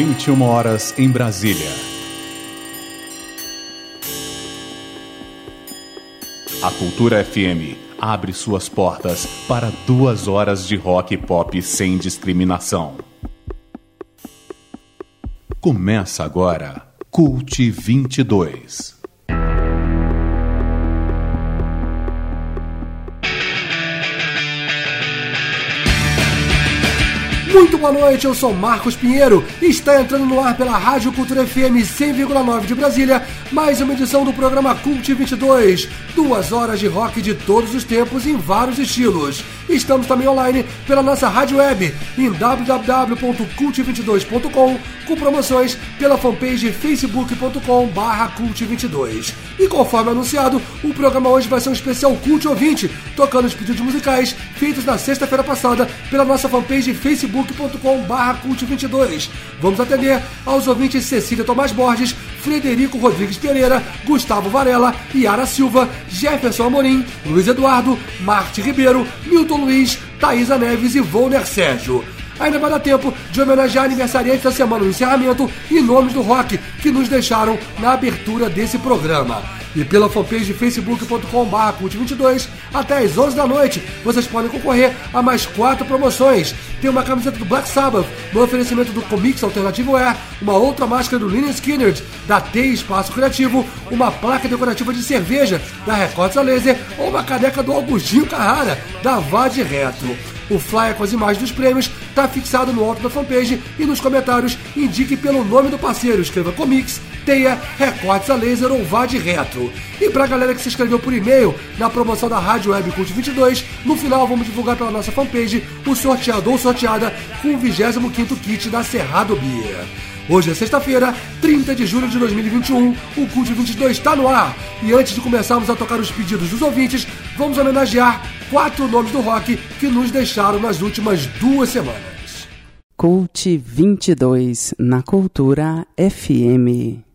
21 horas em Brasília. A Cultura FM abre suas portas para duas horas de rock e pop sem discriminação. Começa agora Cult 22. Muito boa noite, eu sou Marcos Pinheiro e está entrando no ar pela Rádio Cultura FM 100,9 de Brasília, mais uma edição do programa Cult 22. Duas horas de rock de todos os tempos em vários estilos. Estamos também online pela nossa rádio web em www.cult22.com com promoções pela fanpage facebook.com barra cult22. E conforme anunciado, o programa hoje vai ser um especial Cult Ouvinte, tocando os pedidos musicais feitos na sexta-feira passada pela nossa fanpage facebook.com barra cult22. Vamos atender aos ouvintes Cecília Tomás Borges, Frederico Rodrigues Pereira, Gustavo Varela, Yara Silva, Jefferson Amorim, Luiz Eduardo, Marte Ribeiro, Milton Luiz, Thaisa Neves e Volner Sérgio. Ainda vai dar tempo de homenagear aniversariantes da semana no encerramento e nomes do rock que nos deixaram na abertura desse programa. E pela fanpage facebook.com.br cult22, até às 11 da noite, vocês podem concorrer a mais quatro promoções. Tem uma camiseta do Black Sabbath, no oferecimento do Comics Alternativo Air, uma outra máscara do Lynyrd Skinner, da T Espaço Criativo, uma placa decorativa de cerveja da Records Laser ou uma caneca do Augustinho Carrara, da Vade Retro. O flyer com as imagens dos prêmios está fixado no alto da fanpage e nos comentários indique pelo nome do parceiro. Escreva Comics, Teia, Recortes a Laser ou Vá de Retro. E pra galera que se inscreveu por e-mail na promoção da Rádio Web Cult 22, no final vamos divulgar pela nossa fanpage o sorteado ou sorteada com o 25º kit da Cerrado Beer. Hoje é sexta-feira, 30 de julho de 2021, o Cult 22 está no ar. E antes de começarmos a tocar os pedidos dos ouvintes, vamos homenagear quatro nomes do rock que nos deixaram nas últimas duas semanas. Cult 22 na Cultura FM.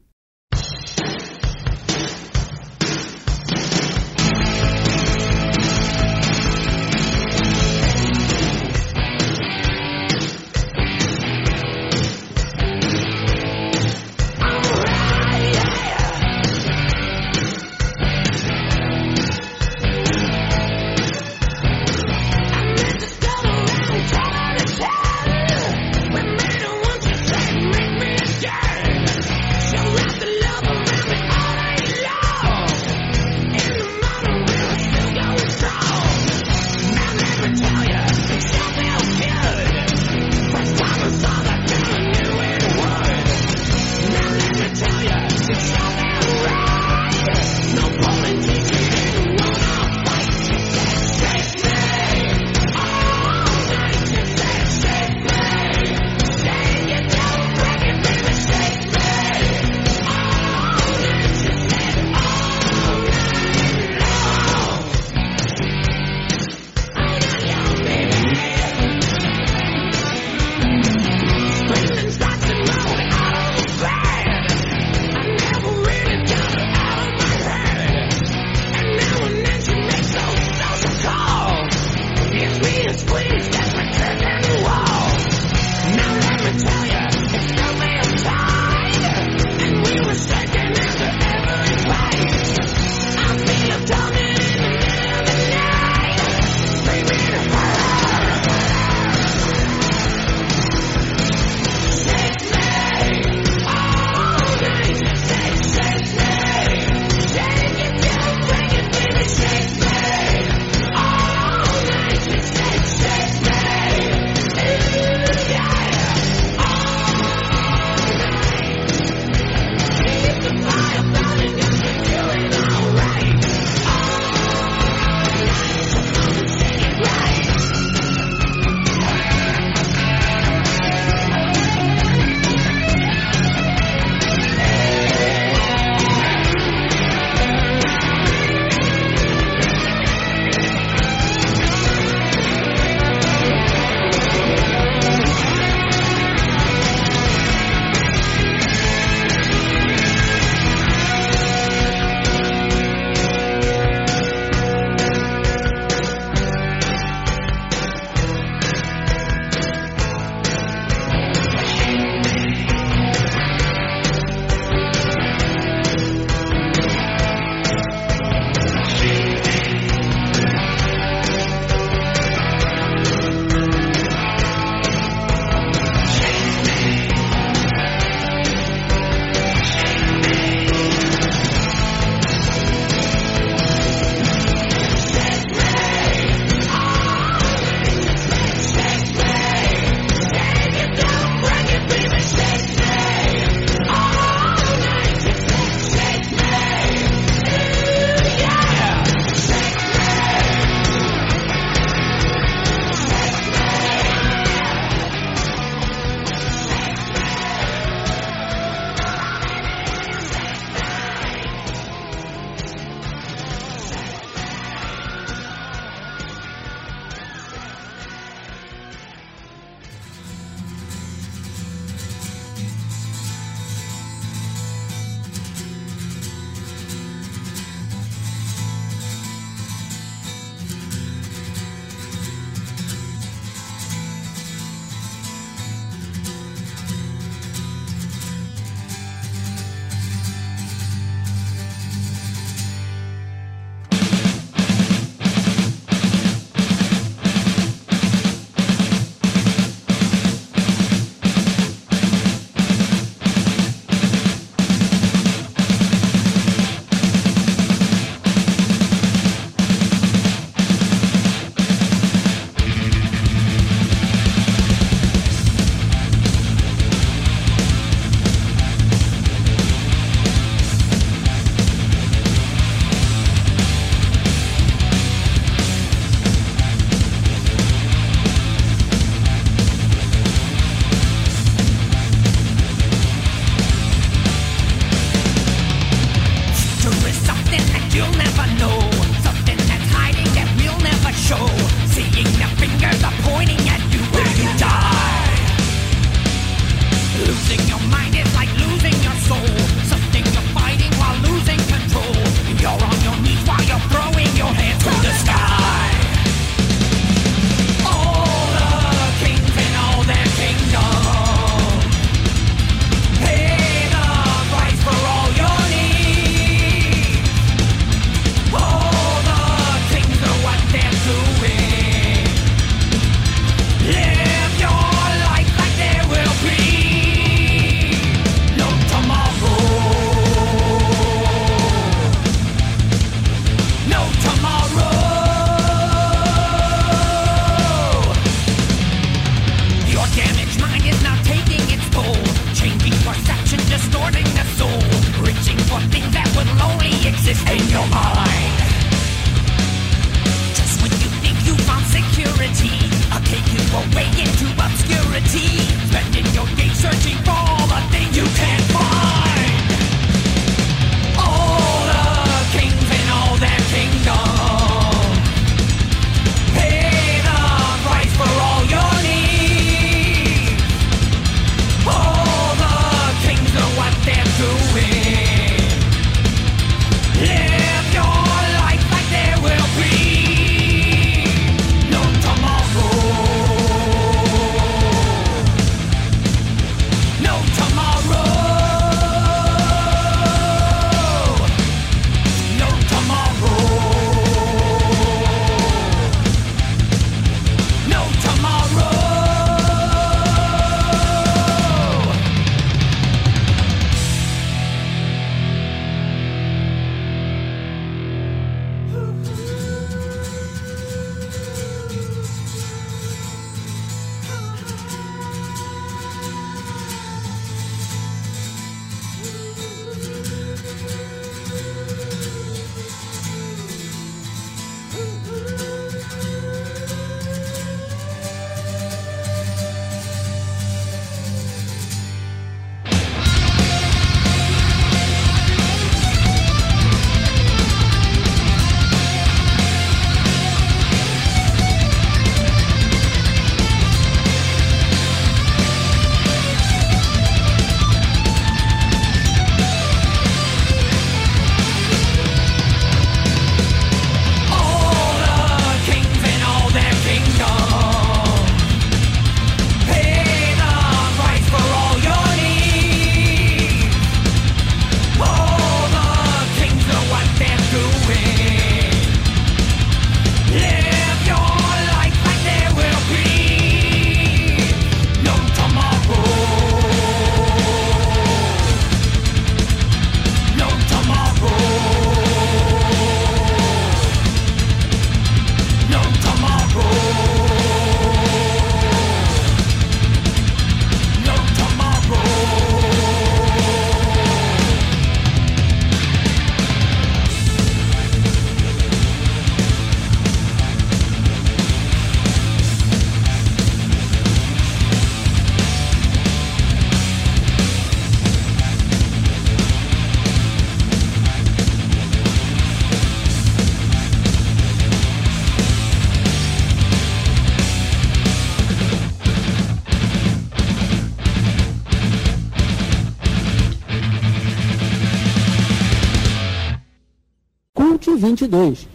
22.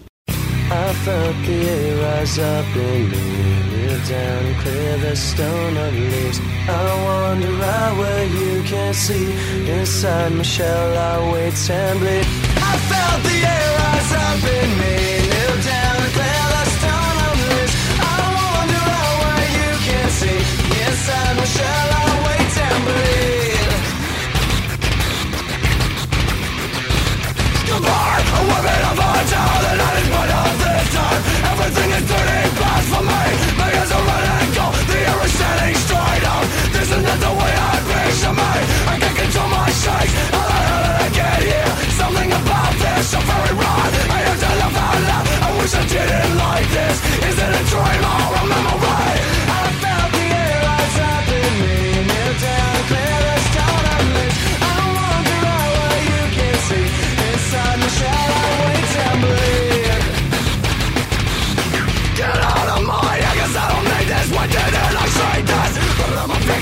I felt the air rise up in me, kneel down and clear the stone of leaves. I wander out where you can't see. Inside my shell, I wait and bleed. I felt the air rise up in me, kneel down and clear the stone of leaves. I wander out where you can't see. Inside my shell, I wait and bleed. Everything is turning me. Cold, the air is straight up. This is not the way I me. I can't control my shakes. How the hell did I get here? Something about this so very wrong. I to laugh out loud. I wish I didn't like this. Is it a dream or a memory?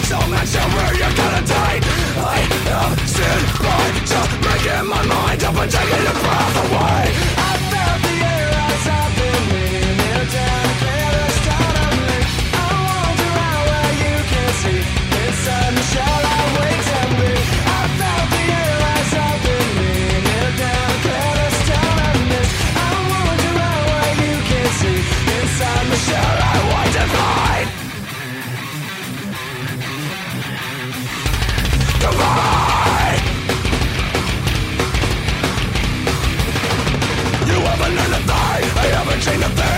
I'm a pixel where you're uh, gonna die I am still by Just making my mind up and taking your breath away chain of er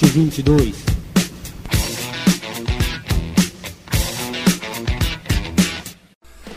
Cult 22.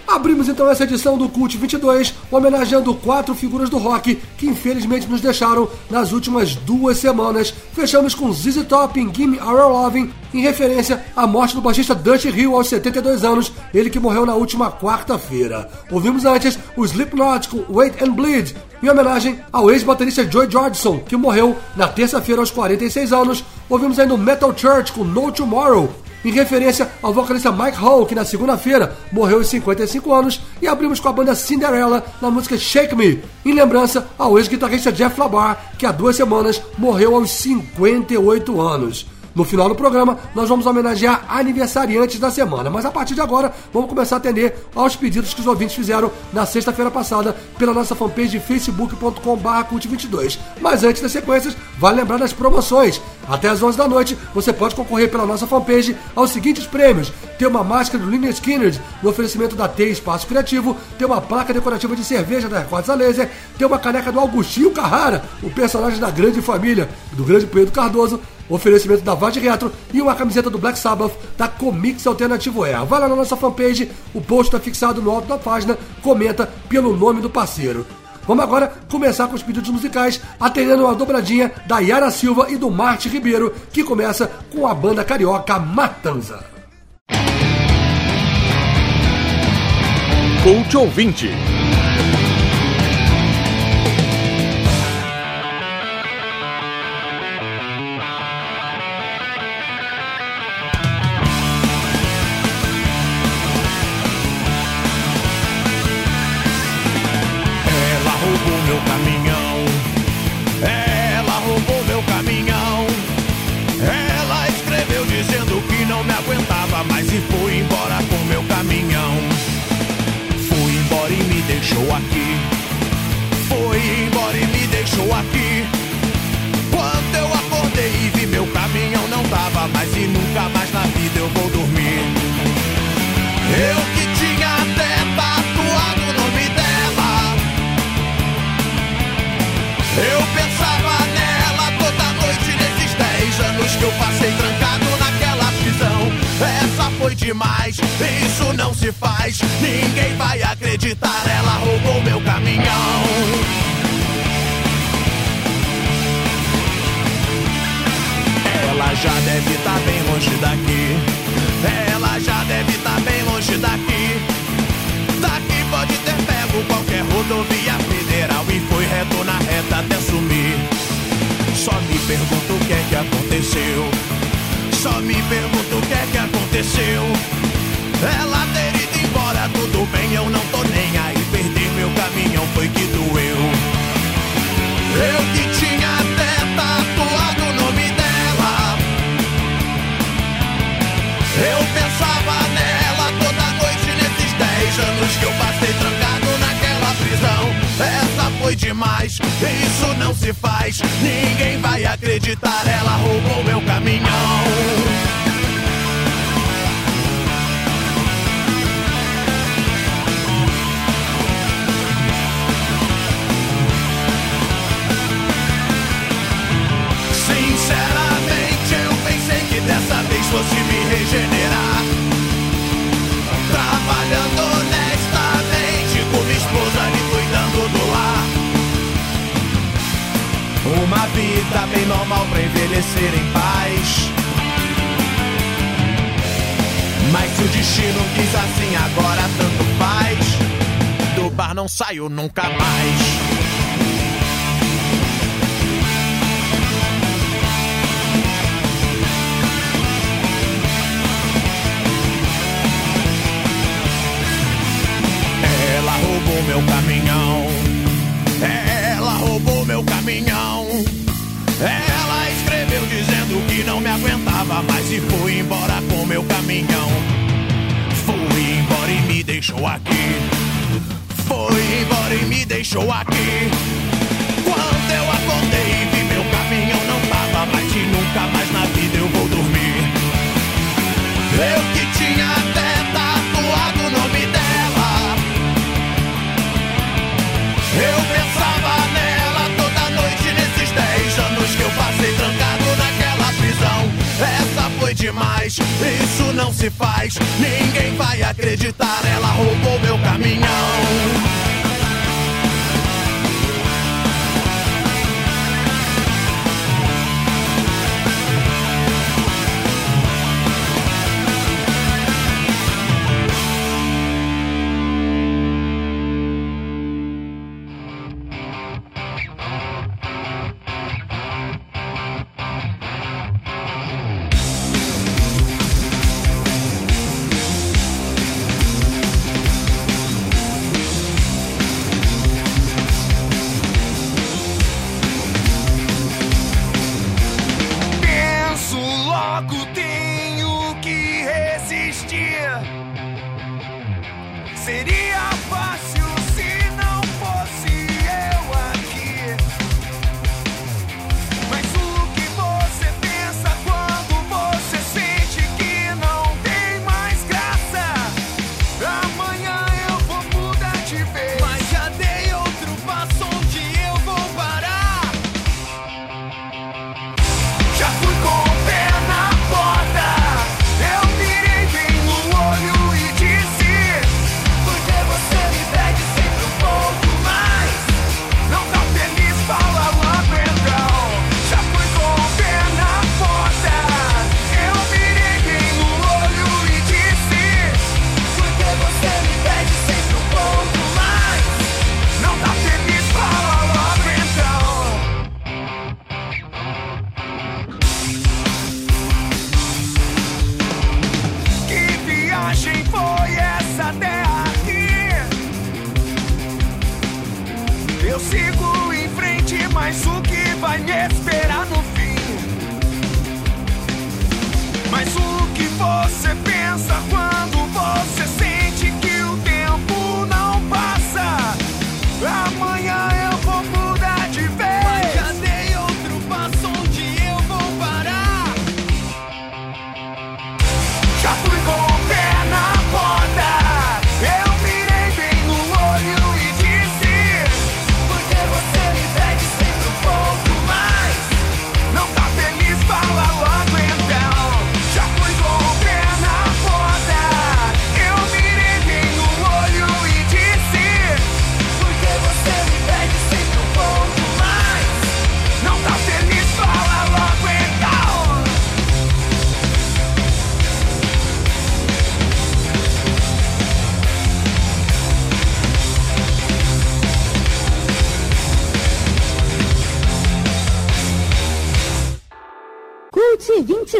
Abrimos então essa edição do Cult 22, homenageando quatro figuras do rock que infelizmente nos deixaram nas últimas duas semanas. Fechamos com ZZ Top em Gimme Our Loving, em referência à morte do baixista Dutch Hill aos 72 anos, ele que morreu na última quarta-feira. Ouvimos antes o Slipknot com Wait and Bleed, em homenagem ao ex-baterista Joy Jordison, que morreu na terça-feira aos 46 anos. Ouvimos ainda o Metal Church com No Tomorrow, em referência ao vocalista Mike Hall, que na segunda-feira morreu aos 55 anos, e abrimos com a banda Cinderella na música Shake Me, em lembrança ao ex-guitarrista Jeff Labar, que há duas semanas morreu aos 58 anos. No final do programa, nós vamos homenagear aniversariantes da semana, mas a partir de agora, vamos começar a atender aos pedidos que os ouvintes fizeram na sexta-feira passada pela nossa fanpage facebook.com/cult22. Mas antes das sequências, vale lembrar das promoções. Até às 11 da noite, você pode concorrer pela nossa fanpage aos seguintes prêmios: ter uma máscara do Linear Skinner no oferecimento da T Espaço Criativo, ter uma placa decorativa de cerveja da Records a Laser, ter uma caneca do Augustinho Carrara, o personagem da grande família do grande Pedro Cardoso, Oferecimento da Vade Retro e uma camiseta do Black Sabbath da Comics Alternativo Air. Vai lá na nossa fanpage, o post está fixado no alto da página, comenta pelo nome do parceiro. Vamos agora começar com os pedidos musicais, atendendo uma dobradinha da Yara Silva e do Marte Ribeiro, que começa com a banda carioca Matanza. Cult ouvinte. Nunca mais na vida eu vou dormir. Eu que tinha até tatuado o nome dela. Eu pensava nela toda noite nesses 10 anos que eu passei trancado naquela prisão. Essa foi demais, isso não se faz. Ninguém vai acreditar, ela roubou meu caminhão. Ela já deve estar bem longe daqui. Ela já deve estar bem longe daqui. Daqui pode ter pego qualquer rodovia federal e foi reto na reta até sumir. Só me pergunto o que é que aconteceu. Só me pergunto o que é que aconteceu. Ela ter ido embora, tudo bem, eu não tô nem aí. Perder meu caminhão foi que doeu. Foi demais, isso não se faz. Ninguém vai acreditar, ela roubou meu caminhão. Sinceramente, eu pensei que dessa vez fosse me regenerar. Trabalhando Uma vida bem normal pra envelhecer em paz. Mas se o destino quis assim, agora tanto faz. Do bar não saio nunca mais. Ela roubou meu caminhão. Meu caminhão. Ela escreveu dizendo que não me aguentava mais e foi embora com meu caminhão. Foi embora e me deixou aqui. Foi embora e me deixou aqui. Quando eu acordei vi meu caminhão não tava mais e nunca mais na vida eu vou dormir. Eu demais, isso não se faz. Ninguém vai acreditar, ela roubou meu caminhão.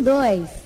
22.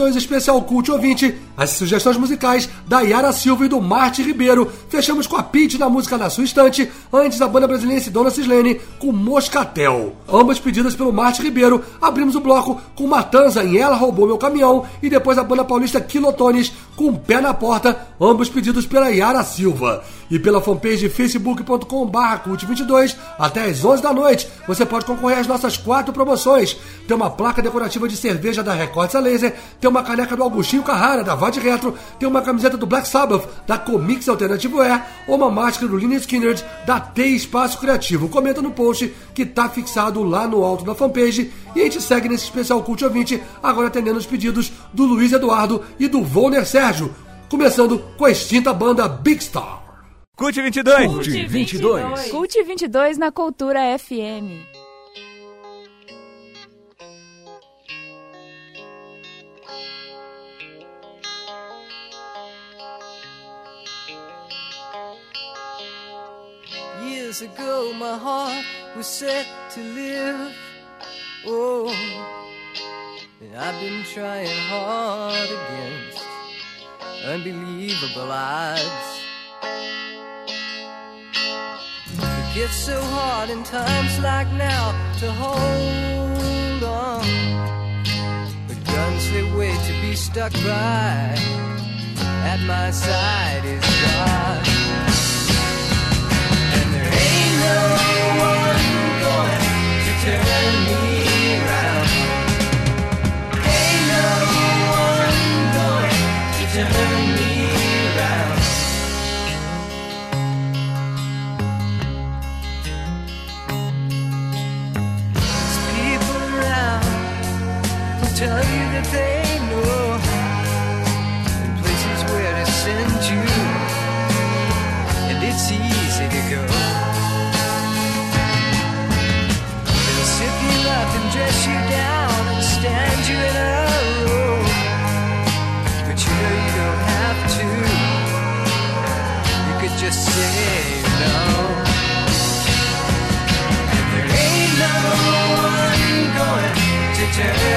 2 especial Cult Ouvinte, as sugestões musicais da Yara Silva e do Marte Ribeiro. Fechamos com a Pete da música da sua estante, antes da banda brasileira Dona Cislene com Moscatel. Ambas pedidas pelo Marte Ribeiro. Abrimos o bloco com Matanza em Ela Roubou Meu Caminhão e depois a banda paulista Quilotones com Pé na Porta, ambos pedidos pela Yara Silva. E pela fanpage facebook.com barra cult22 até às 11 da noite você pode concorrer às nossas quatro promoções. Tem uma placa decorativa de cerveja da Records Laser, tem uma caneca do Augustinho Carrara da Vade Retro, tem uma camiseta do Black Sabbath da Comics Alternativo Air ou uma máscara do Lynyrd Skinner da T Espaço Criativo. Comenta no post que tá fixado lá no alto da fanpage e a gente segue nesse especial Cult Ouvinte agora atendendo os pedidos do Luiz Eduardo e do Volner Sérgio. Começando com a extinta banda Big Star. Cult 22. Cult 22. Cult 22 na Cultura FM. Years ago, my heart was set to live. Oh, I've been trying hard against unbelievable odds. It gets so hard in times like now to hold on. The guns they wait to be stuck by at my side is God. And there ain't no one going to turn me. tell you that they know the places where to send you, and it's easy to go. They'll sip you up and dress you down and stand you in a row, but you know you don't have to. You could just say no. And there ain't no one going to tell.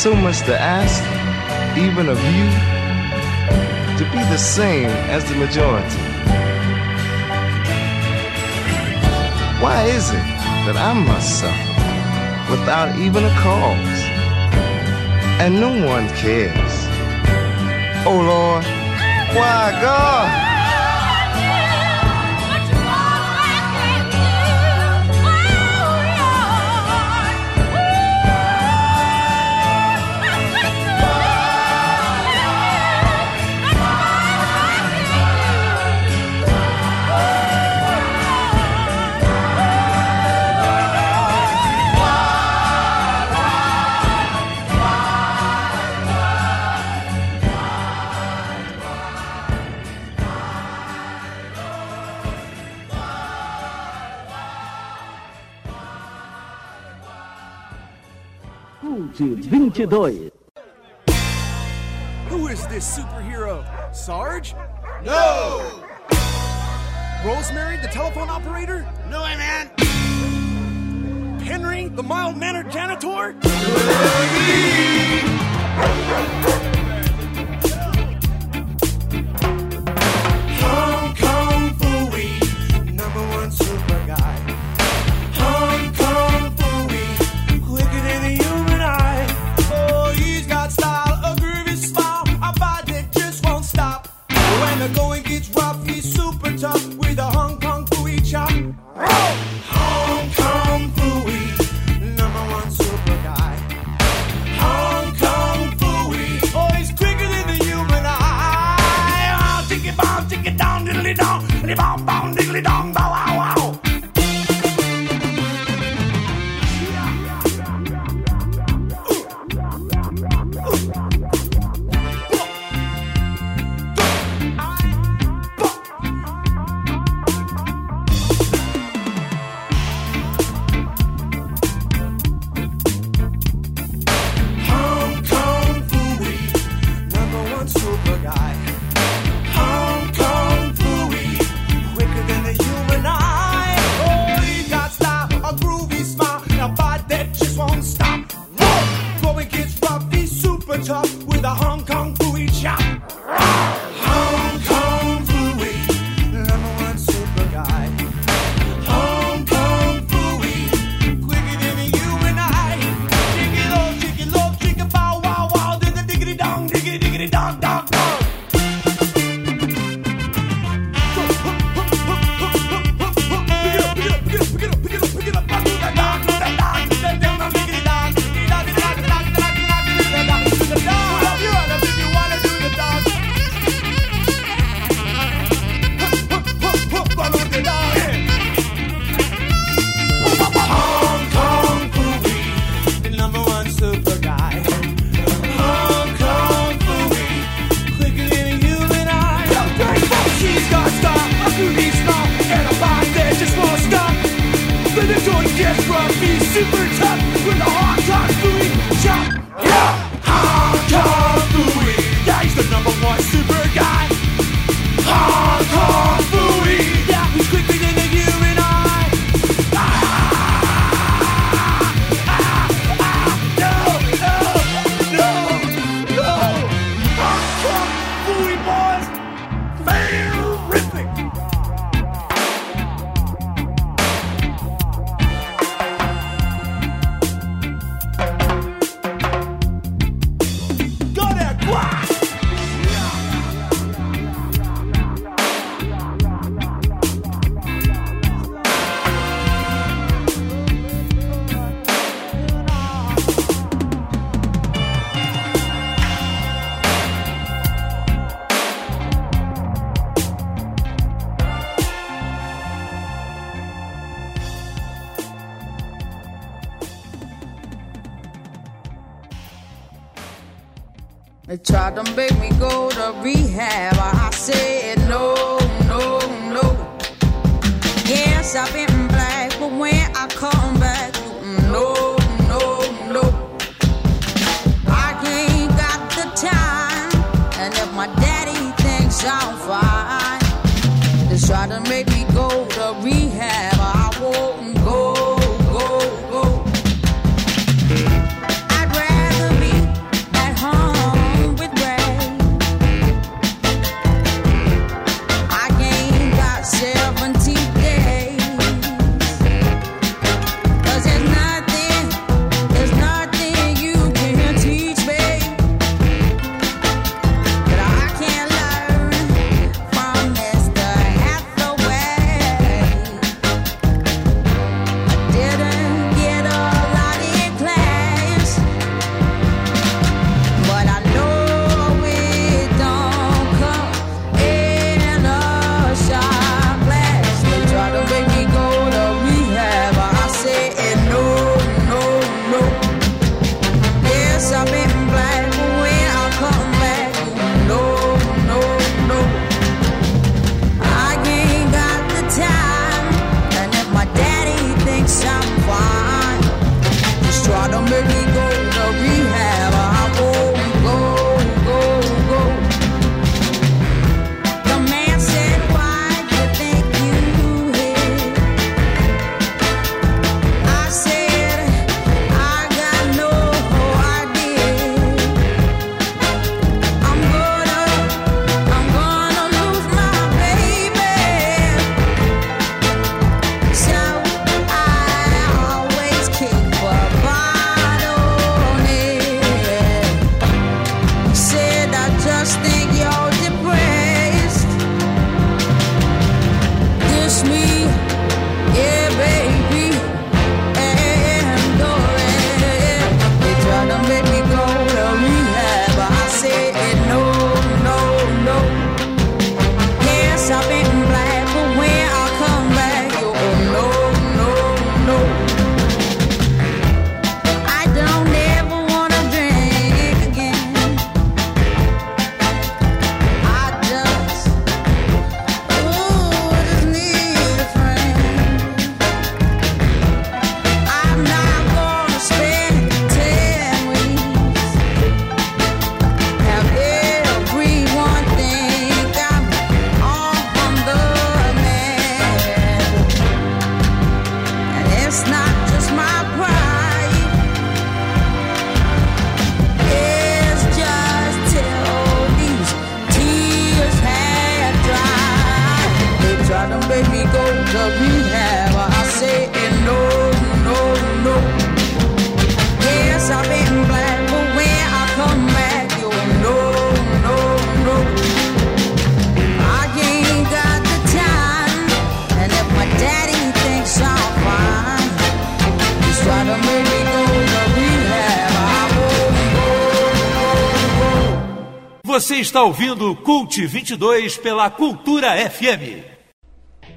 so much to ask, even of you, to be the same as the majority. Why is it that I must suffer without even a cause? And no one cares. Oh Lord, why God? 22. Who is this superhero? Sarge? No! Rosemary, the telephone operator? No, I man. Henry, the mild mannered janitor? Está ouvindo Cult 22 pela Cultura FM.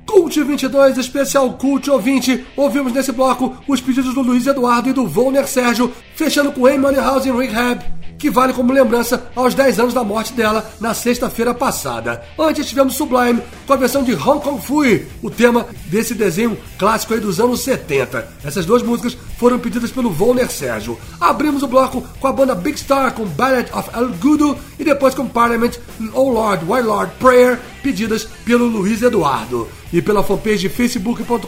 Cult 22, especial Cult ouvinte. Ouvimos nesse bloco os pedidos do Luiz Eduardo e do Volner Sérgio, fechando com Amy House Rehab, que vale como lembrança aos 10 anos da morte dela na sexta-feira passada. Antes tivemos Sublime com a versão de Hong Kong Fui, o tema desse desenho clássico aí dos anos 70. Essas duas músicas foram pedidas pelo Volner Sérgio. Abrimos o bloco com a banda Big Star com Ballad of El Gudo e depois com Parliament Oh Lord, Why Lord Prayer, pedidas pelo Luiz Eduardo. E pela fanpage facebook.com.br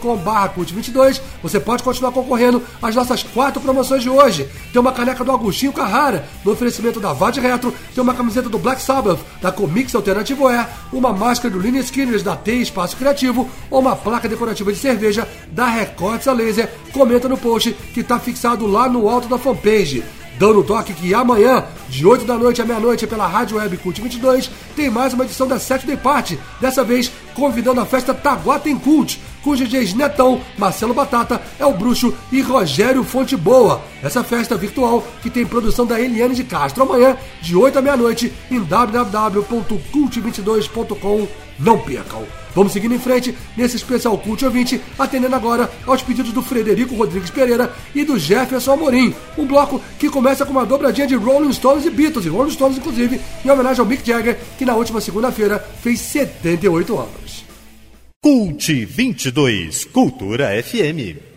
cult22, você pode continuar concorrendo às nossas quatro promoções de hoje. Tem uma caneca do Agostinho Carrara, no oferecimento da Vade Retro, tem uma camiseta do Black Sabbath, da Comics Alternativo Air, uma máscara do Lina Skinners da T Espaço Criativo ou uma placa decorativa de cerveja da Recortes a Laser. Comenta no post que está fixado lá no alto da fanpage. Dando o toque que amanhã, de 8 da noite à meia-noite, pela Rádio Web Cult 22, tem mais uma edição da Saturday Party, dessa vez convidando a festa Taguata em Cult, com os DJs Netão, Marcelo Batata, El Bruxo e Rogério Fonte Boa. Essa festa virtual que tem produção da Eliane de Castro amanhã, de 8 à meia-noite, em www.cult22.com. Não percam! Vamos seguindo em frente nesse especial Cult Ouvinte, atendendo agora aos pedidos do Frederico Rodrigues Pereira e do Jefferson Amorim. Um bloco que começa com uma dobradinha de Rolling Stones e Beatles, e Rolling Stones, inclusive, em homenagem ao Mick Jagger, que na última segunda-feira fez 78 anos. Cult 22, Cultura FM.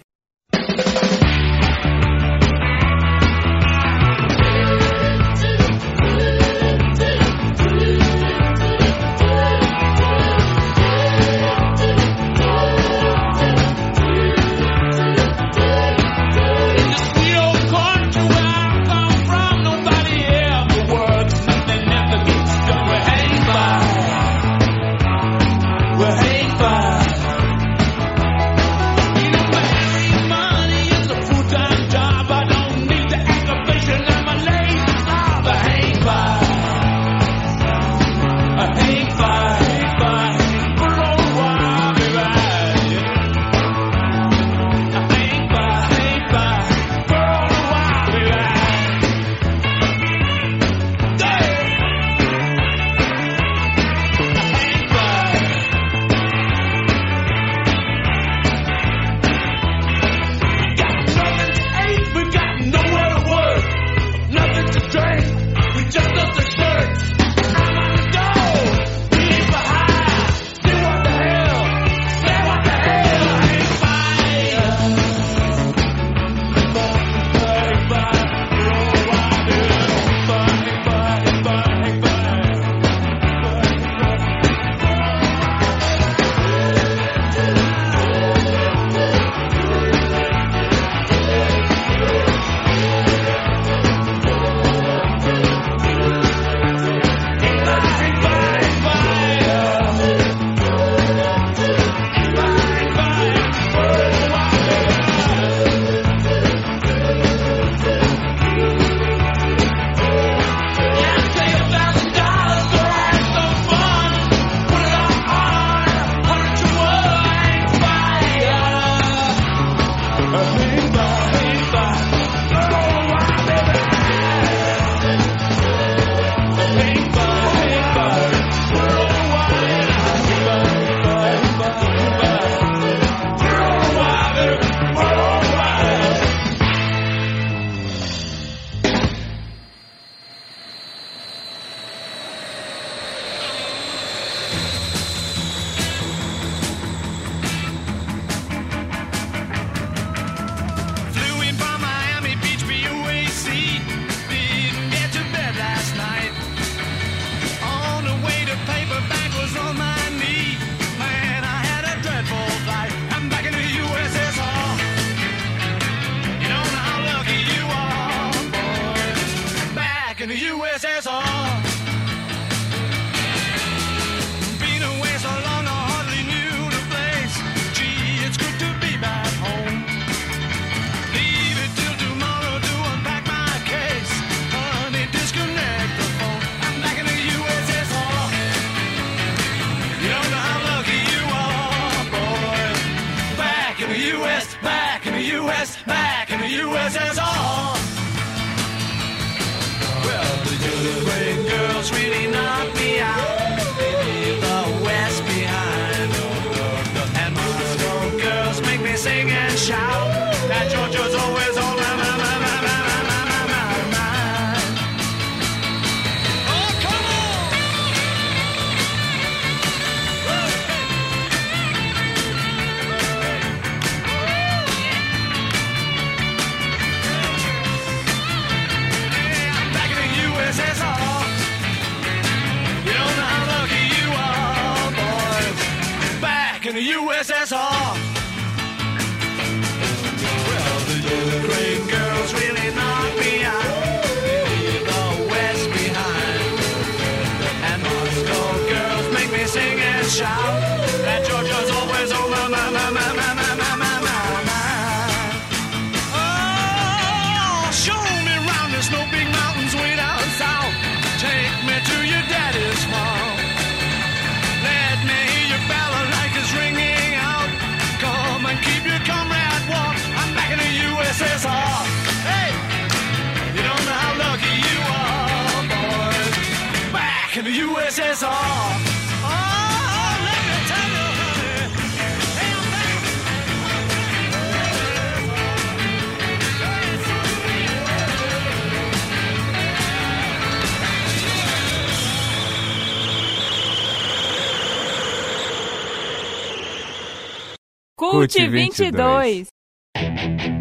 Cult Cult 22.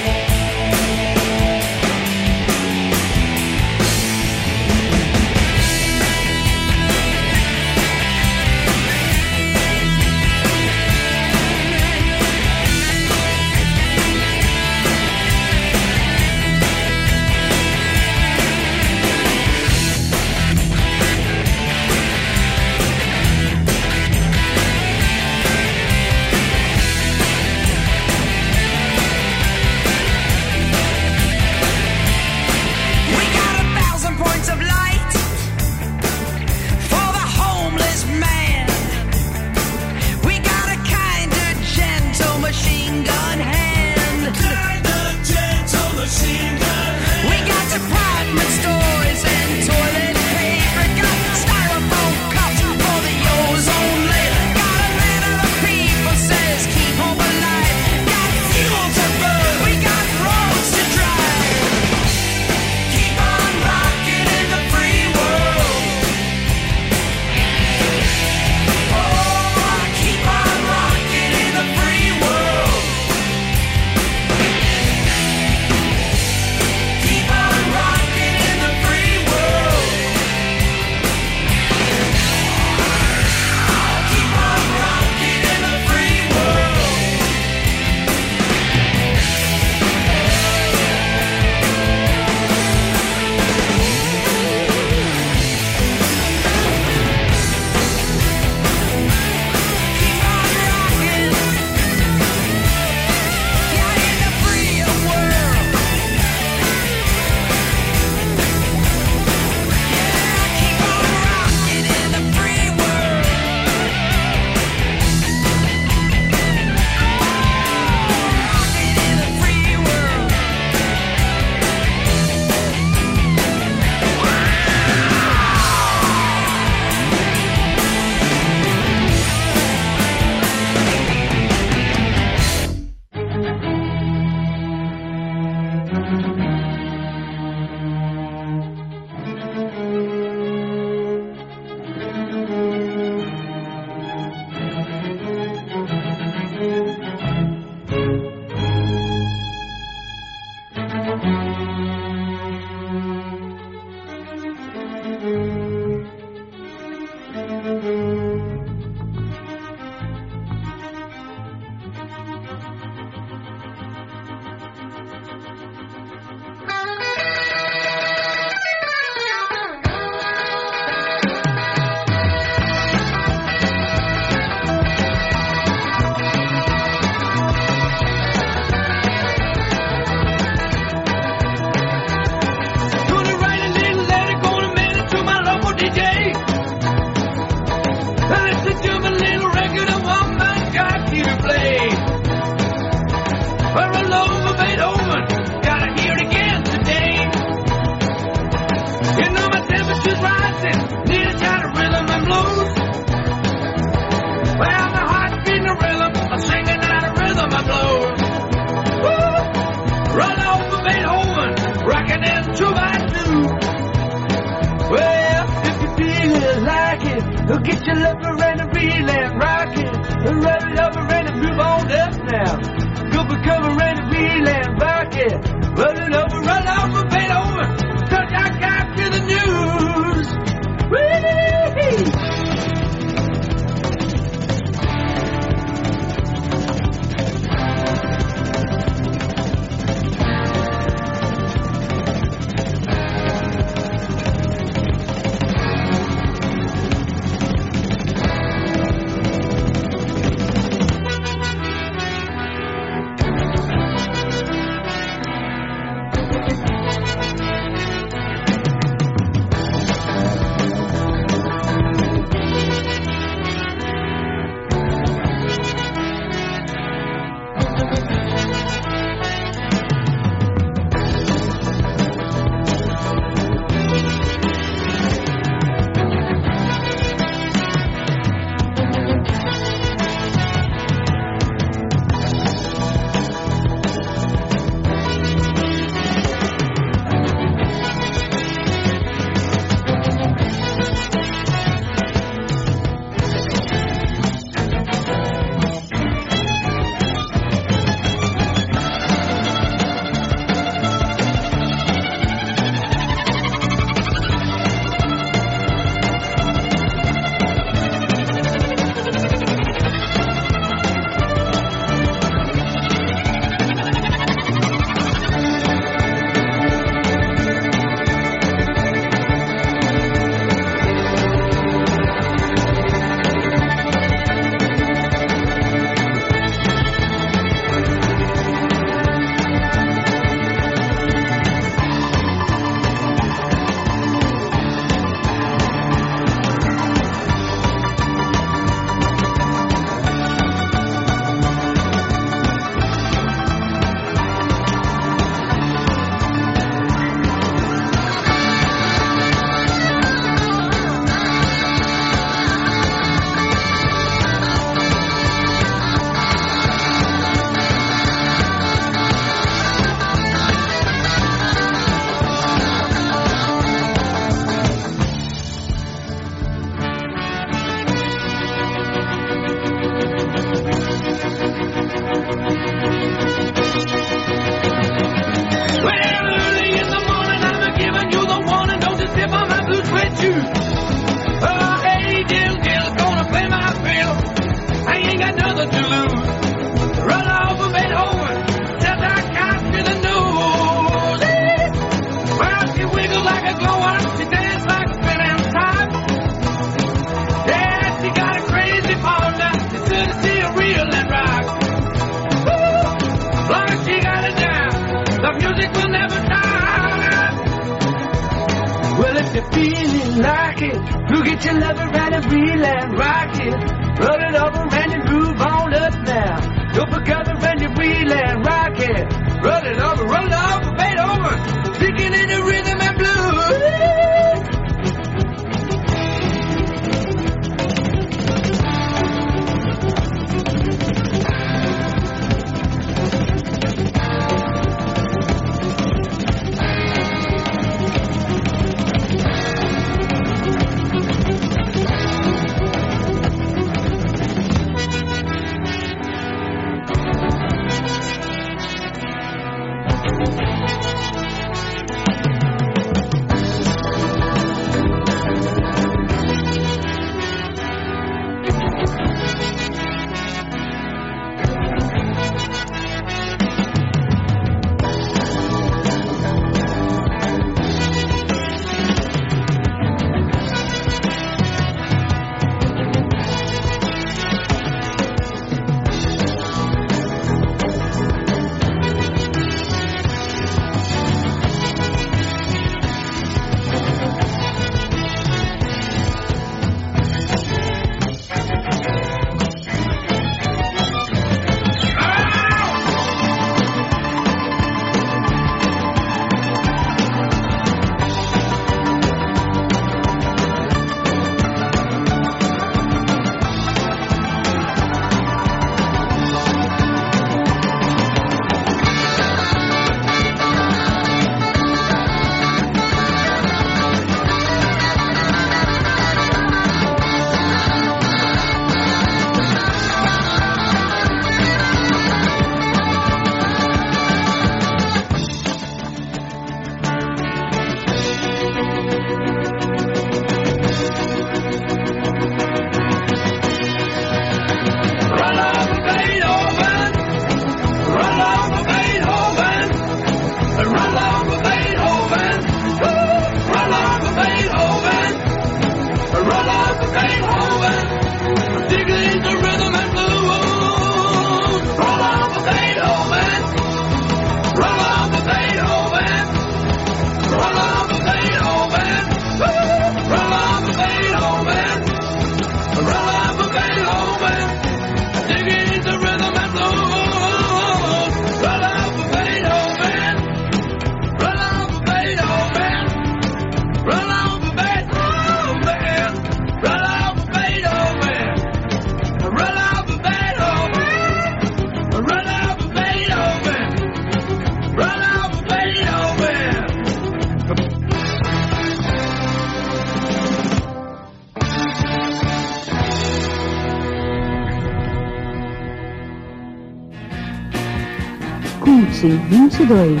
22.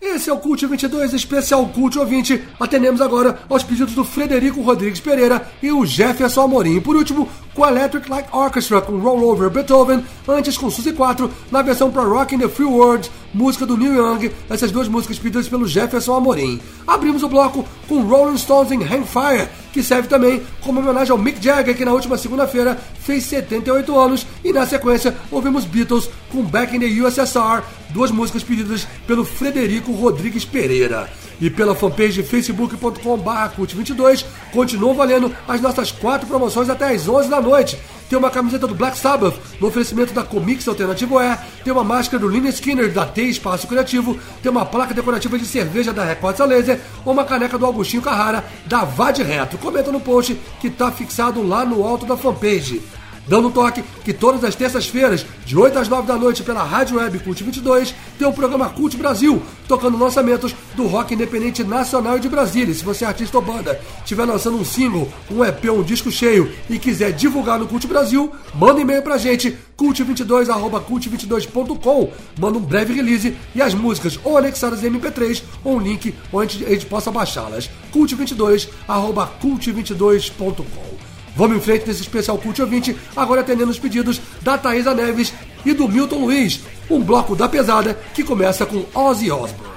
Esse é o Cult 22, especial Cult ouvinte. Atendemos agora aos pedidos do Frederico Rodrigues Pereira e o Jefferson Amorim. Por último, com a Electric Light Orchestra com Roll Over Beethoven, antes com Suzy 4, na versão para Rock in the Free World, música do Neil Young, essas duas músicas pedidas pelo Jefferson Amorim. Abrimos o bloco com Rolling Stones em Hang Fire, que serve também como homenagem ao Mick Jagger, que na última segunda-feira fez 78 anos, e na sequência ouvimos Beatles com Back in the USSR, duas músicas pedidas pelo Frederico Rodrigues Pereira. E pela fanpage facebook.com.br cult22, continuam valendo as nossas quatro promoções até às 11 da noite. Tem uma camiseta do Black Sabbath no oferecimento da Comics Alternativo Air, tem uma máscara do Lina Skinner da T Espaço Criativo, tem uma placa decorativa de cerveja da Records Laser ou uma caneca do Augustinho Carrara da Vade Retro. Comenta no post que está fixado lá no alto da fanpage. Dando um toque que todas as terças-feiras, de 8 às 9 da noite, pela Rádio Web Cult 22, tem o programa Cult Brasil, tocando lançamentos do rock independente nacional e de Brasília. Se você é artista ou banda, estiver lançando um single, um EP ou um disco cheio e quiser divulgar no Cult Brasil, manda um e-mail pra gente, cult22.cult22.com. Manda um breve release e as músicas ou anexadas em MP3 ou um link onde a gente possa baixá-las. cult22.cult22.com. Vamos em frente nesse especial Cult Ouvinte, agora atendendo os pedidos da Thaisa Neves e do Milton Luiz, um bloco da pesada que começa com Ozzy Osbourne.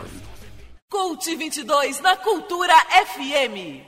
Cult 22 na Cultura FM.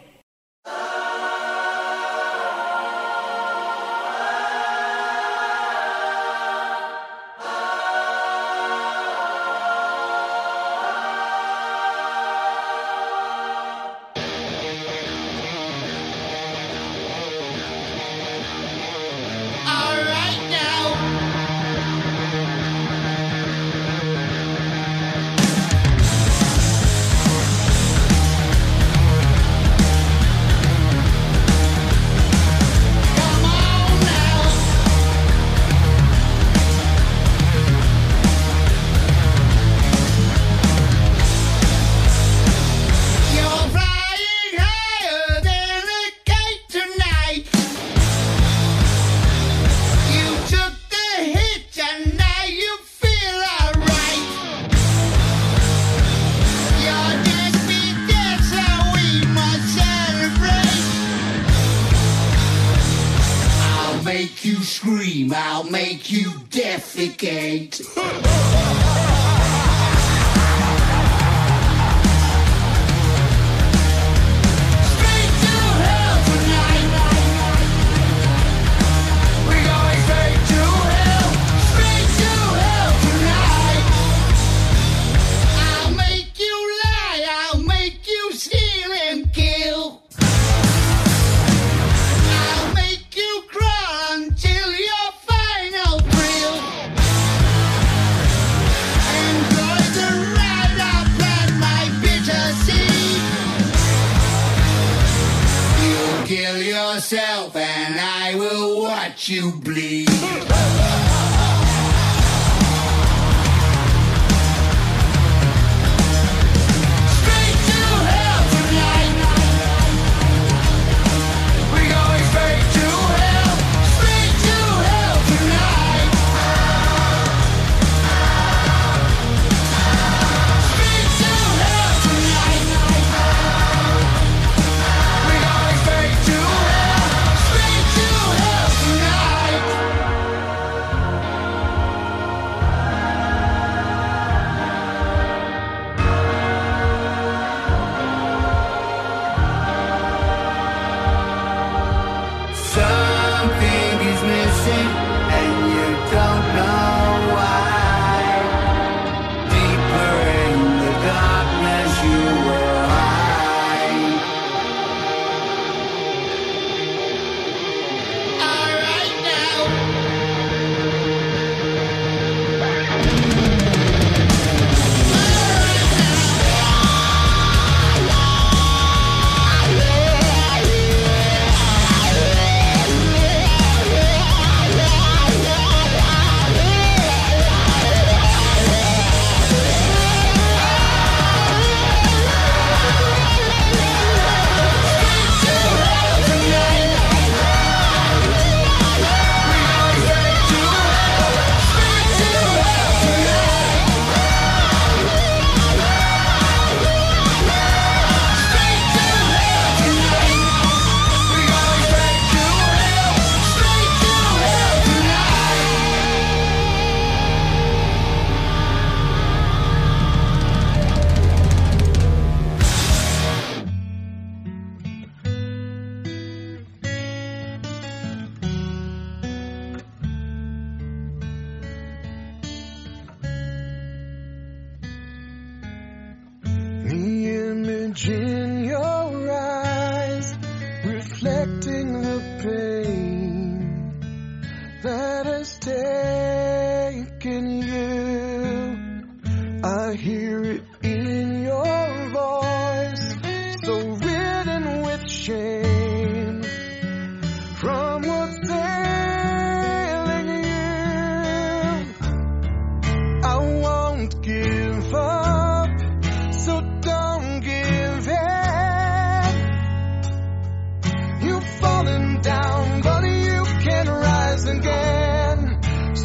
sophisticate. you bleed.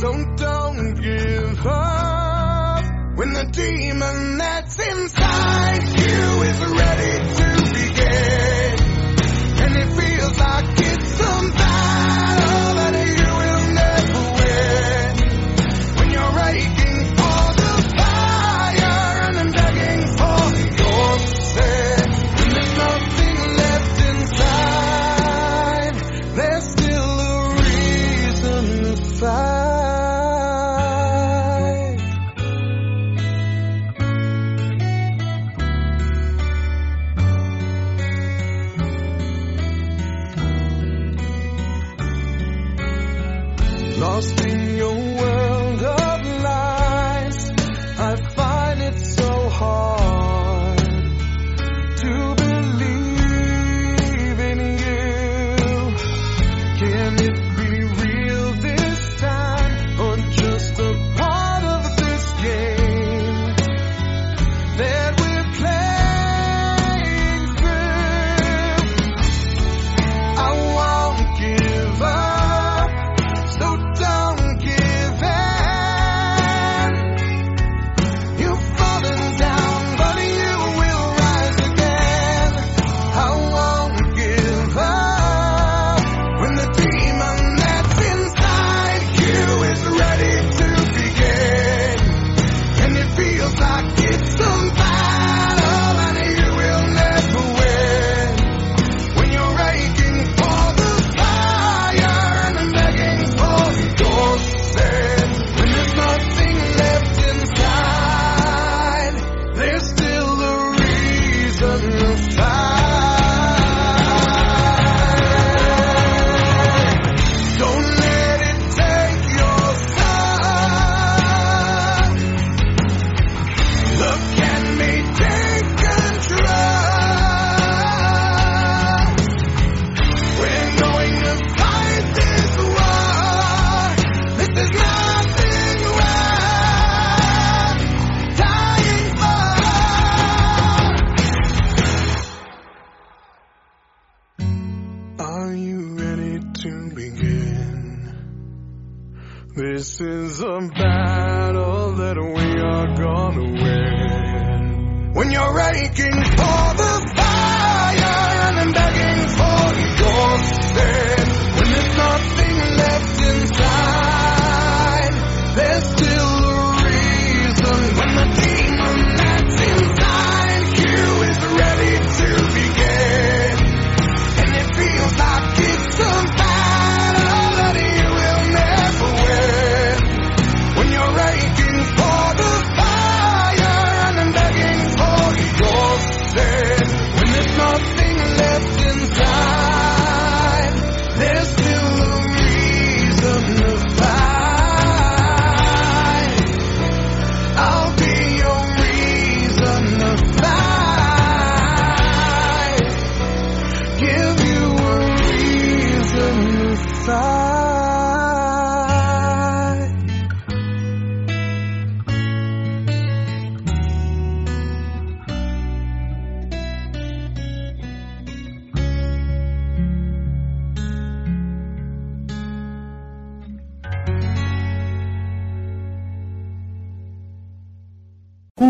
So don't give up when the demon that's inside you is ready.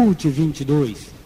Cult 22.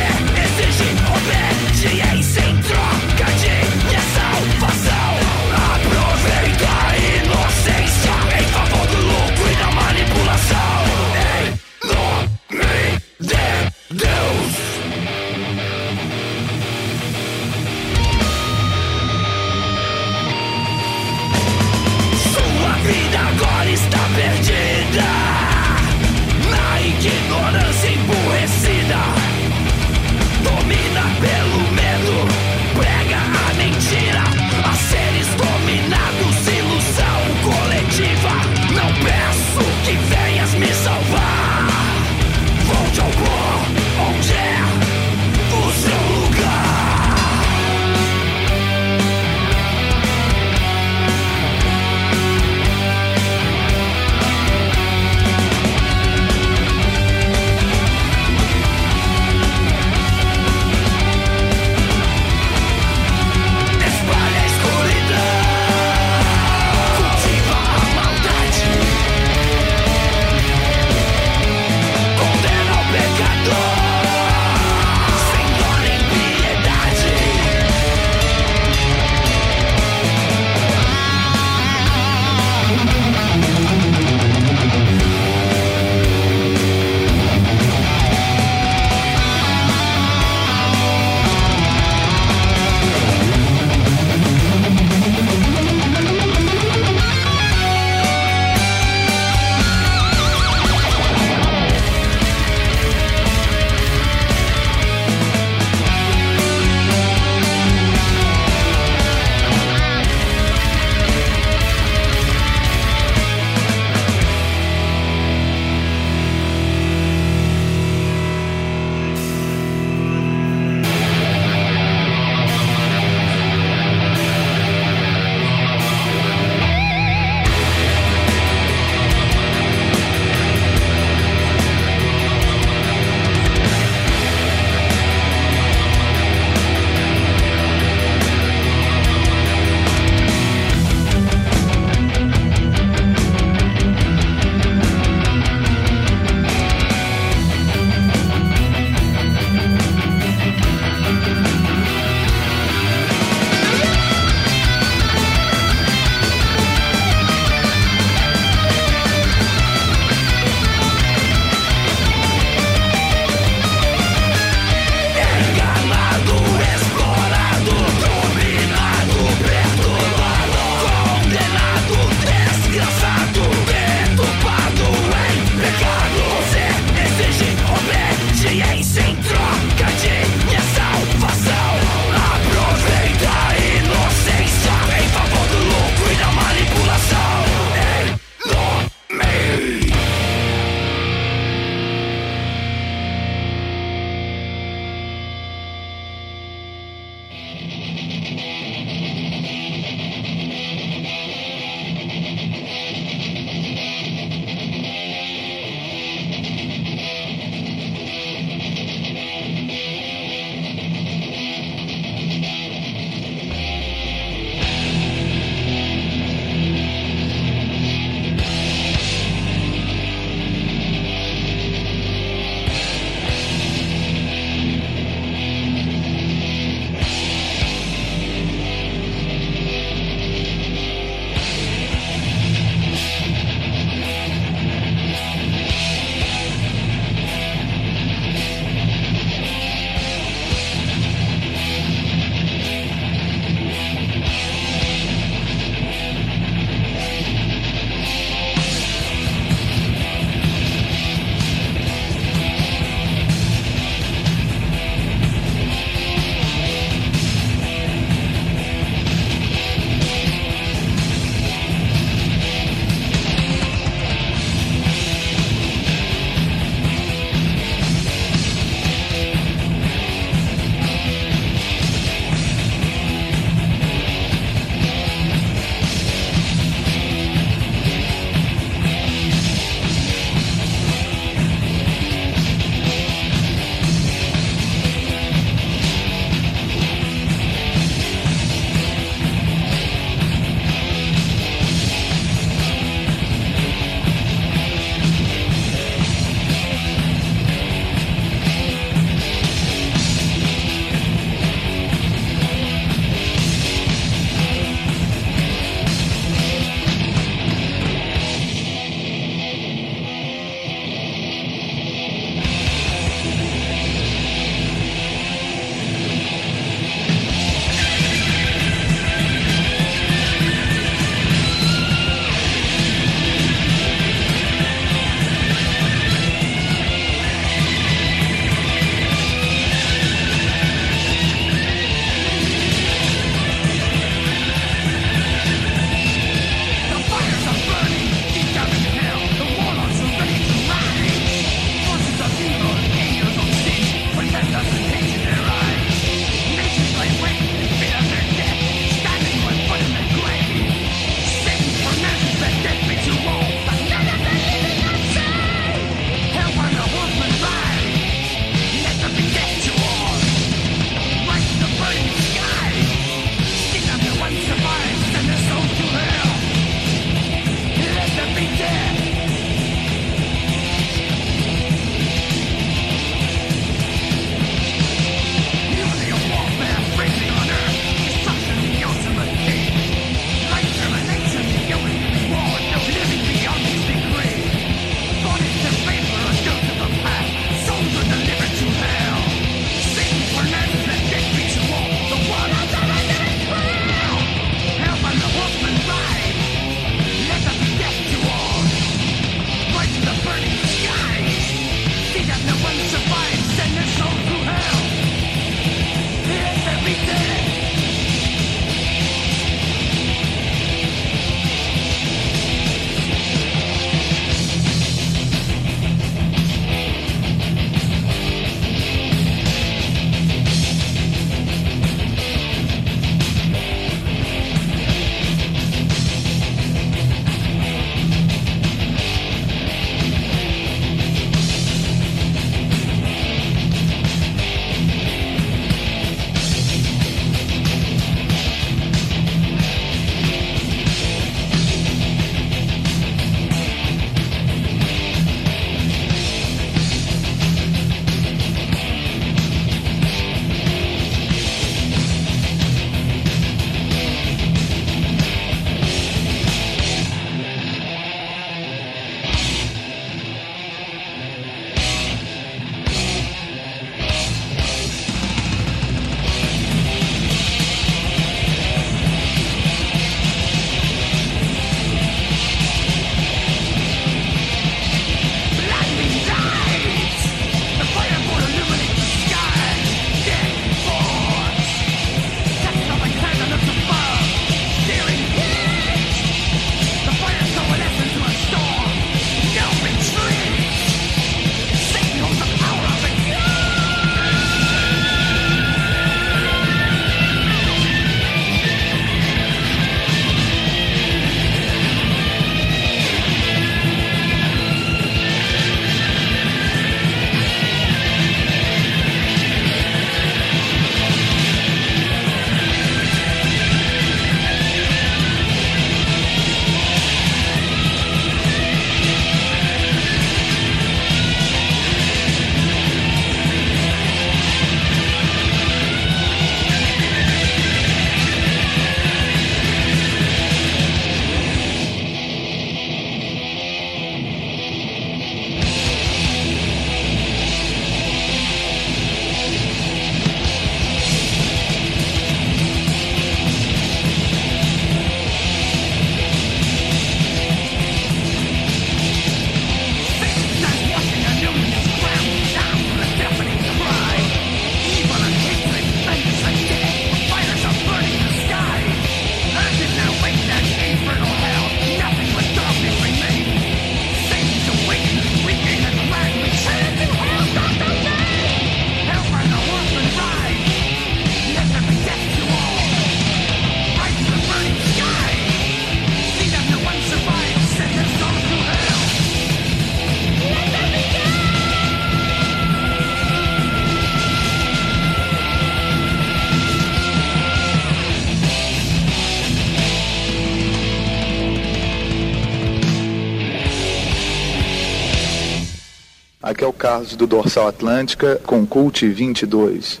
Carlos do Dorsal Atlântica com Cult 22.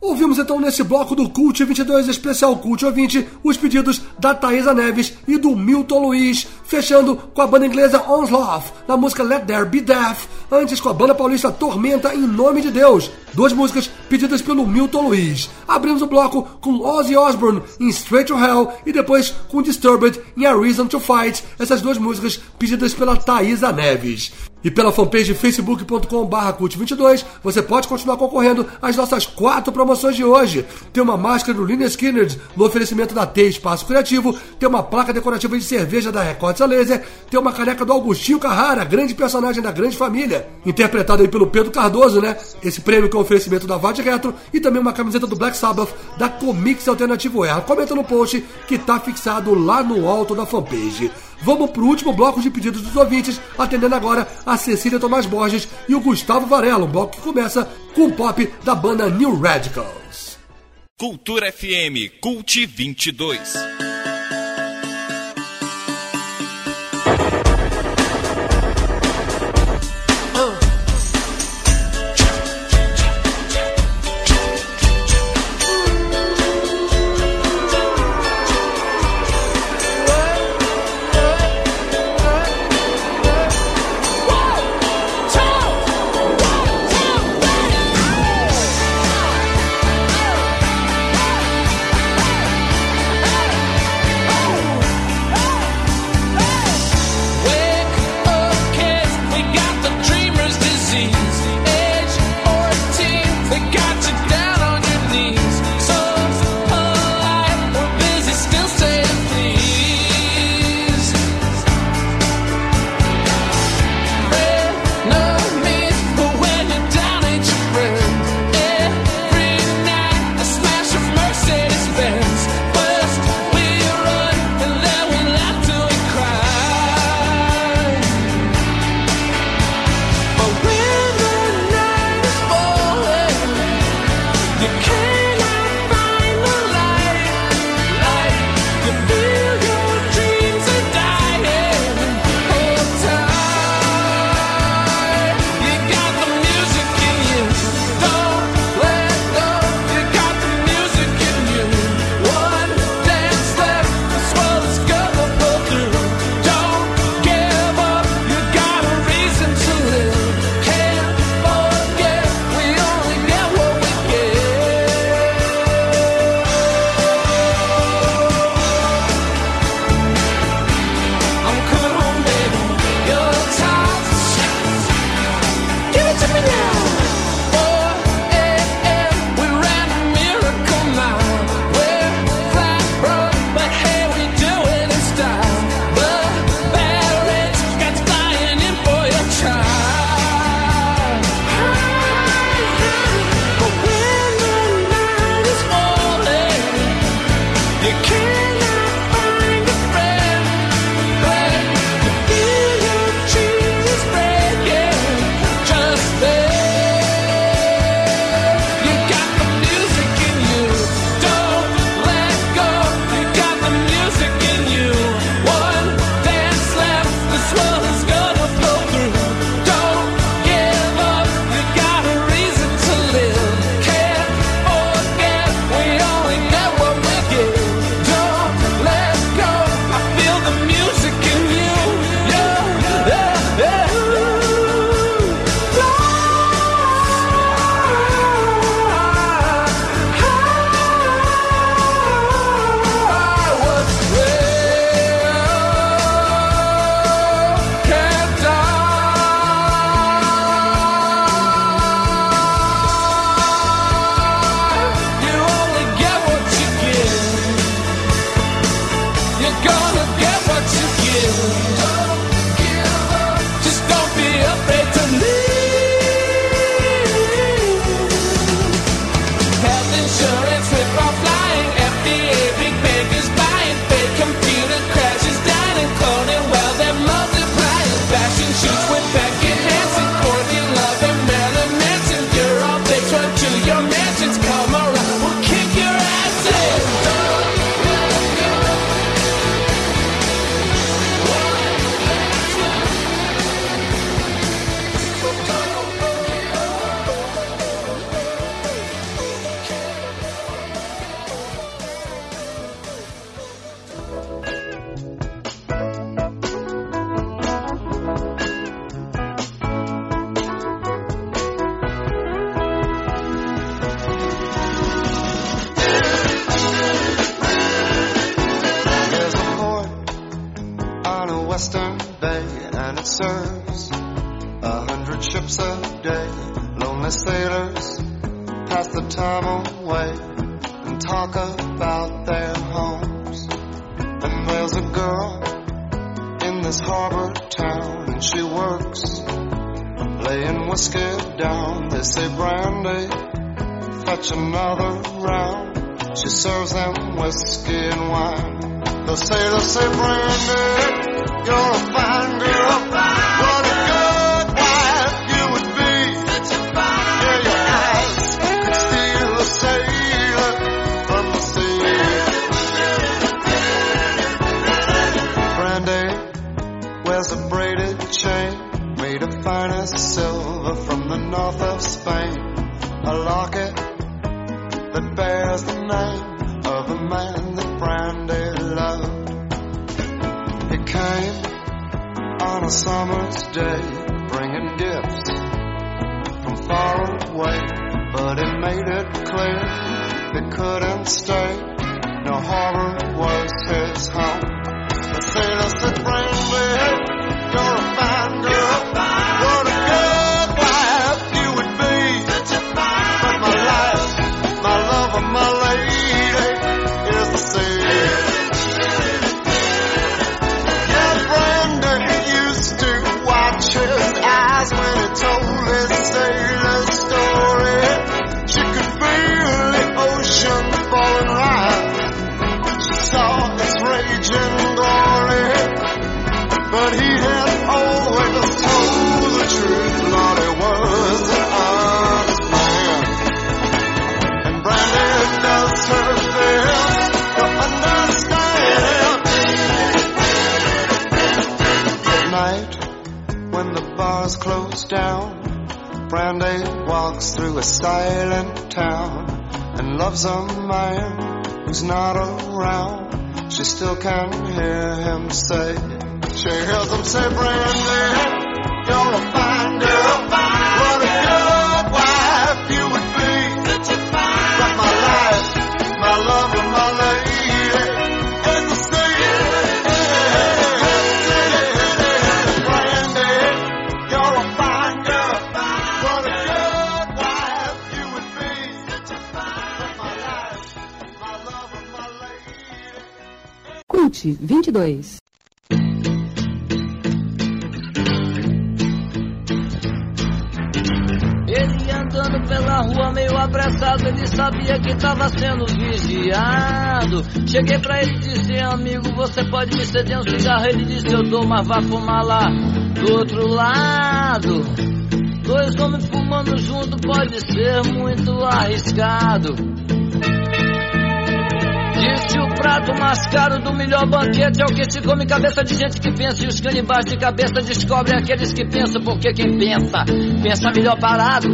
Ouvimos então nesse bloco do Cult 22 Especial Cult Ouvinte os pedidos da Thaisa Neves e do Milton Luiz, fechando com a banda inglesa Onslaught na música Let There Be Death, antes com a banda paulista Tormenta em Nome de Deus, duas músicas pedidas pelo Milton Luiz. Abrimos o bloco com Ozzy Osbourne em Straight to Hell e depois com Disturbed em A Reason to Fight, essas duas músicas pedidas pela Thaisa Neves. E pela fanpage facebook.com.br cult22, você pode continuar concorrendo às nossas quatro promoções de hoje. Tem uma máscara do Lina Skinner no oferecimento da T Espaço Criativo, tem uma placa decorativa de cerveja da Records Laser, tem uma caneca do Augustinho Carrara, grande personagem da Grande Família, interpretado aí pelo Pedro Cardoso, né? Esse prêmio que é um oferecimento da Vade Retro e também uma camiseta do Black Sabbath da Comics Alternativo R. Comenta no post que tá fixado lá no alto da fanpage. Vamos pro último bloco de pedidos dos ouvintes, atendendo agora a Cecília Tomás Borges e o Gustavo Varela, um bloco que começa com o pop da banda New Radicals. Cultura FM Cult 22. Loves a man who's not around. She still can hear him say, she hears him say, Brandy, you're a fine 20, 22. Ele andando pela rua meio apressado, ele sabia que estava sendo vigiado. Cheguei pra ele e disse, amigo, você pode me ceder um cigarro? Ele disse, eu dou, mas vá fumar lá do outro lado. Dois homens fumando junto pode ser muito arriscado. O prato mais caro do melhor banquete é o que se come cabeça de gente que pensa. E os canibais de cabeça descobrem aqueles que pensam, porque quem pensa, pensa melhor parado.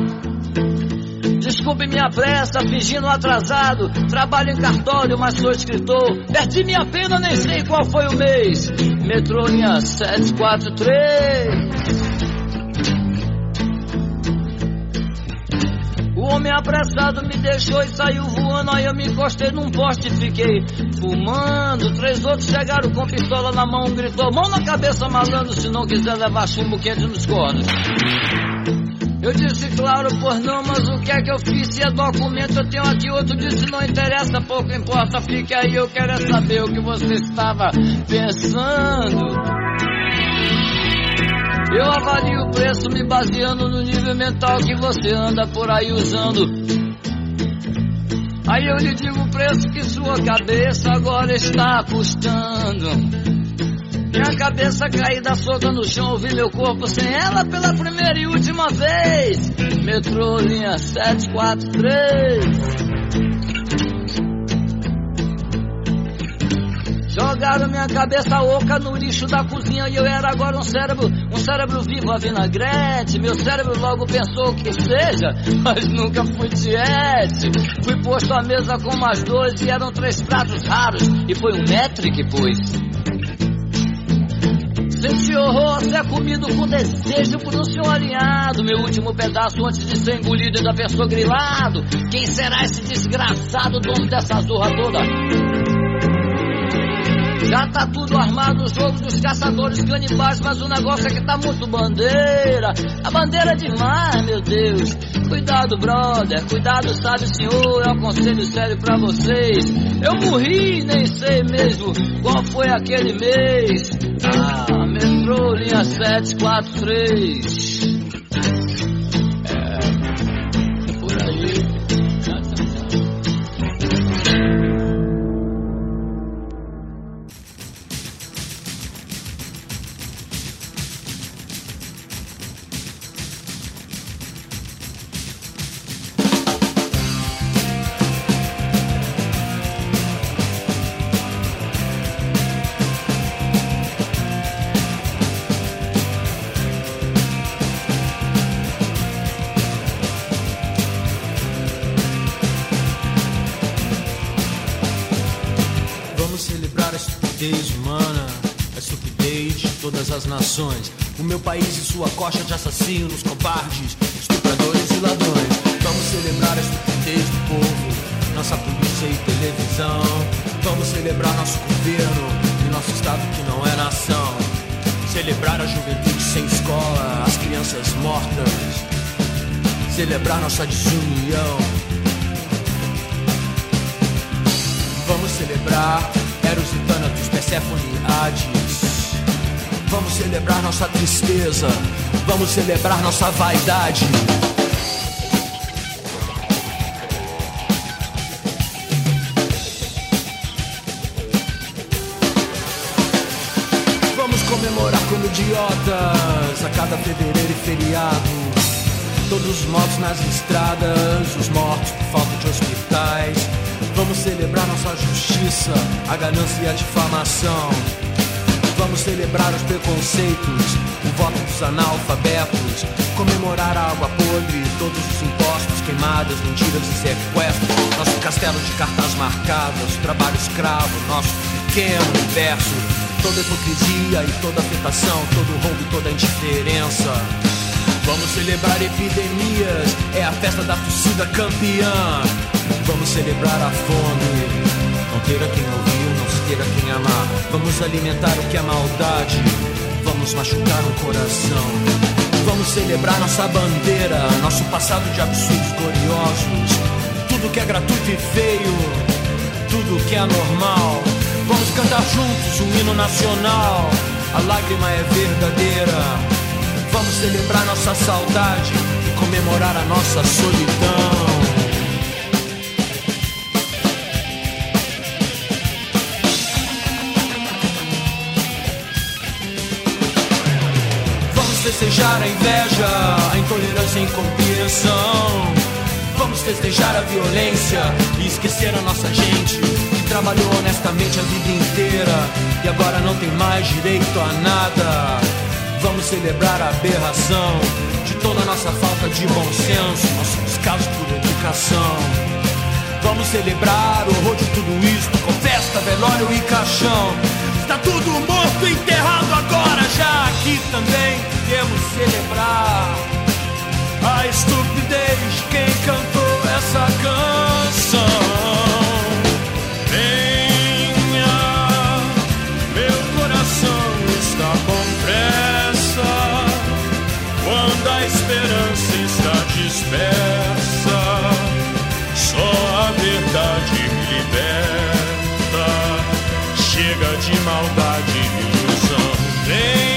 Desculpe minha pressa, fingindo atrasado. Trabalho em cartório, mas sou escritor. Perdi minha pena, nem sei qual foi o mês. Metrô linha 743. Homem apressado me deixou e saiu voando. Aí eu me encostei num poste e fiquei fumando. Três outros chegaram com pistola na mão, gritou: Mão na cabeça, malandro, se não quiser levar chumbo quente nos cornos. Eu disse, claro, pois não, mas o que é que eu fiz? Se é documento, eu tenho aqui. Outro disse, não interessa, pouco importa, fique aí. Eu quero é saber o que você estava pensando. Eu avalio o preço me baseando no nível mental que você anda por aí usando. Aí eu lhe digo o preço que sua cabeça agora está custando. Minha cabeça caída solta no chão, ouvi meu corpo sem ela pela primeira e última vez. Metrô linha 743. Jogaram minha cabeça oca no lixo da cozinha e eu era agora um cérebro, um cérebro vivo a vinagrete. Meu cérebro logo pensou que seja, mas nunca fui tiete. Fui posto à mesa com mais dois e eram três pratos raros e foi um metro que pus. Senti horror ser comido com desejo por um senhor alinhado. Meu último pedaço antes de ser engolido e da pessoa grilado. Quem será esse desgraçado dono dessa zorra toda? Já tá tudo armado, o jogo dos caçadores canibais, mas o negócio é que tá muito bandeira. A bandeira é demais, meu Deus. Cuidado, brother, cuidado, sabe, senhor. É um conselho sério pra vocês. Eu morri, nem sei mesmo qual foi aquele mês. Ah, metrô, linha 743. As nações. O meu país e sua coxa de assassinos, covardes, estupradores e ladrões. Vamos celebrar a estupidez do povo, nossa polícia e televisão. Vamos celebrar nosso governo e nosso estado que não é nação. Celebrar a juventude sem escola, as crianças mortas. Celebrar nossa desunião. Vamos celebrar Eros e Thanatos, Persephone e Hades. Vamos celebrar nossa tristeza. Vamos celebrar nossa vaidade. Vamos comemorar como idiotas a cada fevereiro e feriado. Todos os mortos nas estradas, os mortos por falta de hospitais. Vamos celebrar nossa justiça, a ganância e a difamação. Vamos celebrar os preconceitos, o voto dos analfabetos. Comemorar a água podre, todos os impostos, queimadas, mentiras e sequestros. Nosso castelo de cartas marcadas, trabalho escravo, nosso pequeno universo. Toda hipocrisia e toda afetação, todo roubo e toda indiferença. Vamos celebrar epidemias, é a festa da torcida campeã. Vamos celebrar a fome, não ter a quem ouvir, não se ter a quem amar. Vamos alimentar o que é maldade, vamos machucar um coração. Vamos celebrar nossa bandeira, nosso passado de absurdos gloriosos. Tudo que é gratuito e feio, tudo que é anormal. Vamos cantar juntos um hino nacional, a lágrima é verdadeira. Vamos celebrar nossa saudade e comemorar a nossa solidão. Festejar a inveja, a intolerância e a incompreensão. Vamos festejar a violência e esquecer a nossa gente que trabalhou honestamente a vida inteira e agora não tem mais direito a nada. Vamos celebrar a aberração de toda a nossa falta de bom senso, nosso descaso por educação. Vamos celebrar o horror de tudo isto com festa, velório e caixão. Está tudo morto enterrado agora, já aqui também podemos celebrar a estupidez de quem cantou essa canção. Venha, meu coração está com pressa quando a esperança está dispersa. Só a verdade me liberta. Chega de maldade e ilusão. Venha,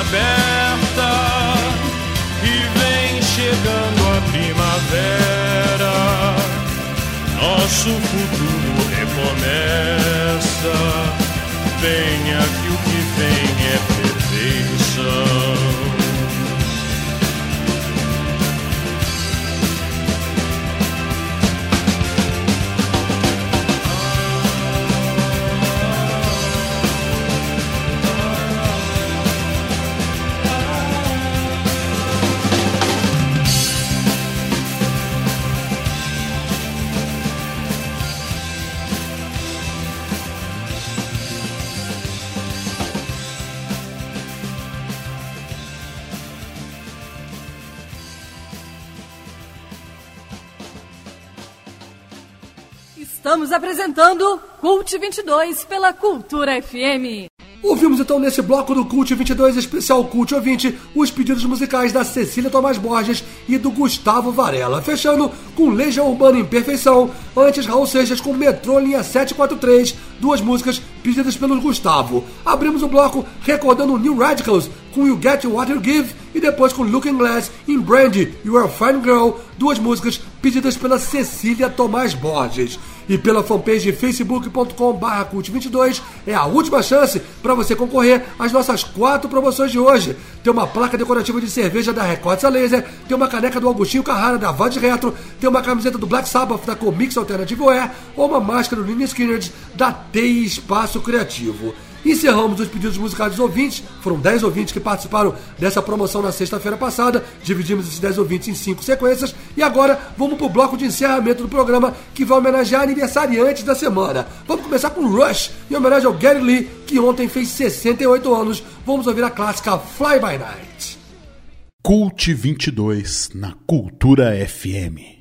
aberta. E vem chegando a primavera. Nosso futuro recomeça. Venha que o que Cult 22 pela Cultura FM. Ouvimos então nesse bloco do Cult 22 especial Cult Ouvinte os pedidos musicais da Cecília Tomás Borges e do Gustavo Varela, fechando com Legião Urbana Imperfeição, antes Raul Seixas com Metrô Linha 743, duas músicas pedidas pelo Gustavo. Abrimos o bloco recordando New Radicals com You Get What You Give e depois com Looking Glass em Brandy You Are Fine Girl, duas músicas pedidas pela Cecília Tomás Borges. E pela fanpage facebook.com cult22 é a última chance para você concorrer às nossas quatro promoções de hoje. Tem uma placa decorativa de cerveja da Records Laser, tem uma caneca do Augustinho Carrara da Vand Retro, tem uma camiseta do Black Sabbath da Comix Alternative Wear ou uma máscara do Nini Skinner da TI Espaço Criativo. Encerramos os pedidos musicais dos ouvintes. Foram 10 ouvintes que participaram dessa promoção na sexta-feira passada. Dividimos esses 10 ouvintes em 5 sequências. E agora vamos para o bloco de encerramento do programa que vai homenagear aniversariantes da semana. Vamos começar com Rush, em homenagem ao Gary Lee, que ontem fez 68 anos. Vamos ouvir a clássica Fly By Night. Cult 22 na Cultura FM.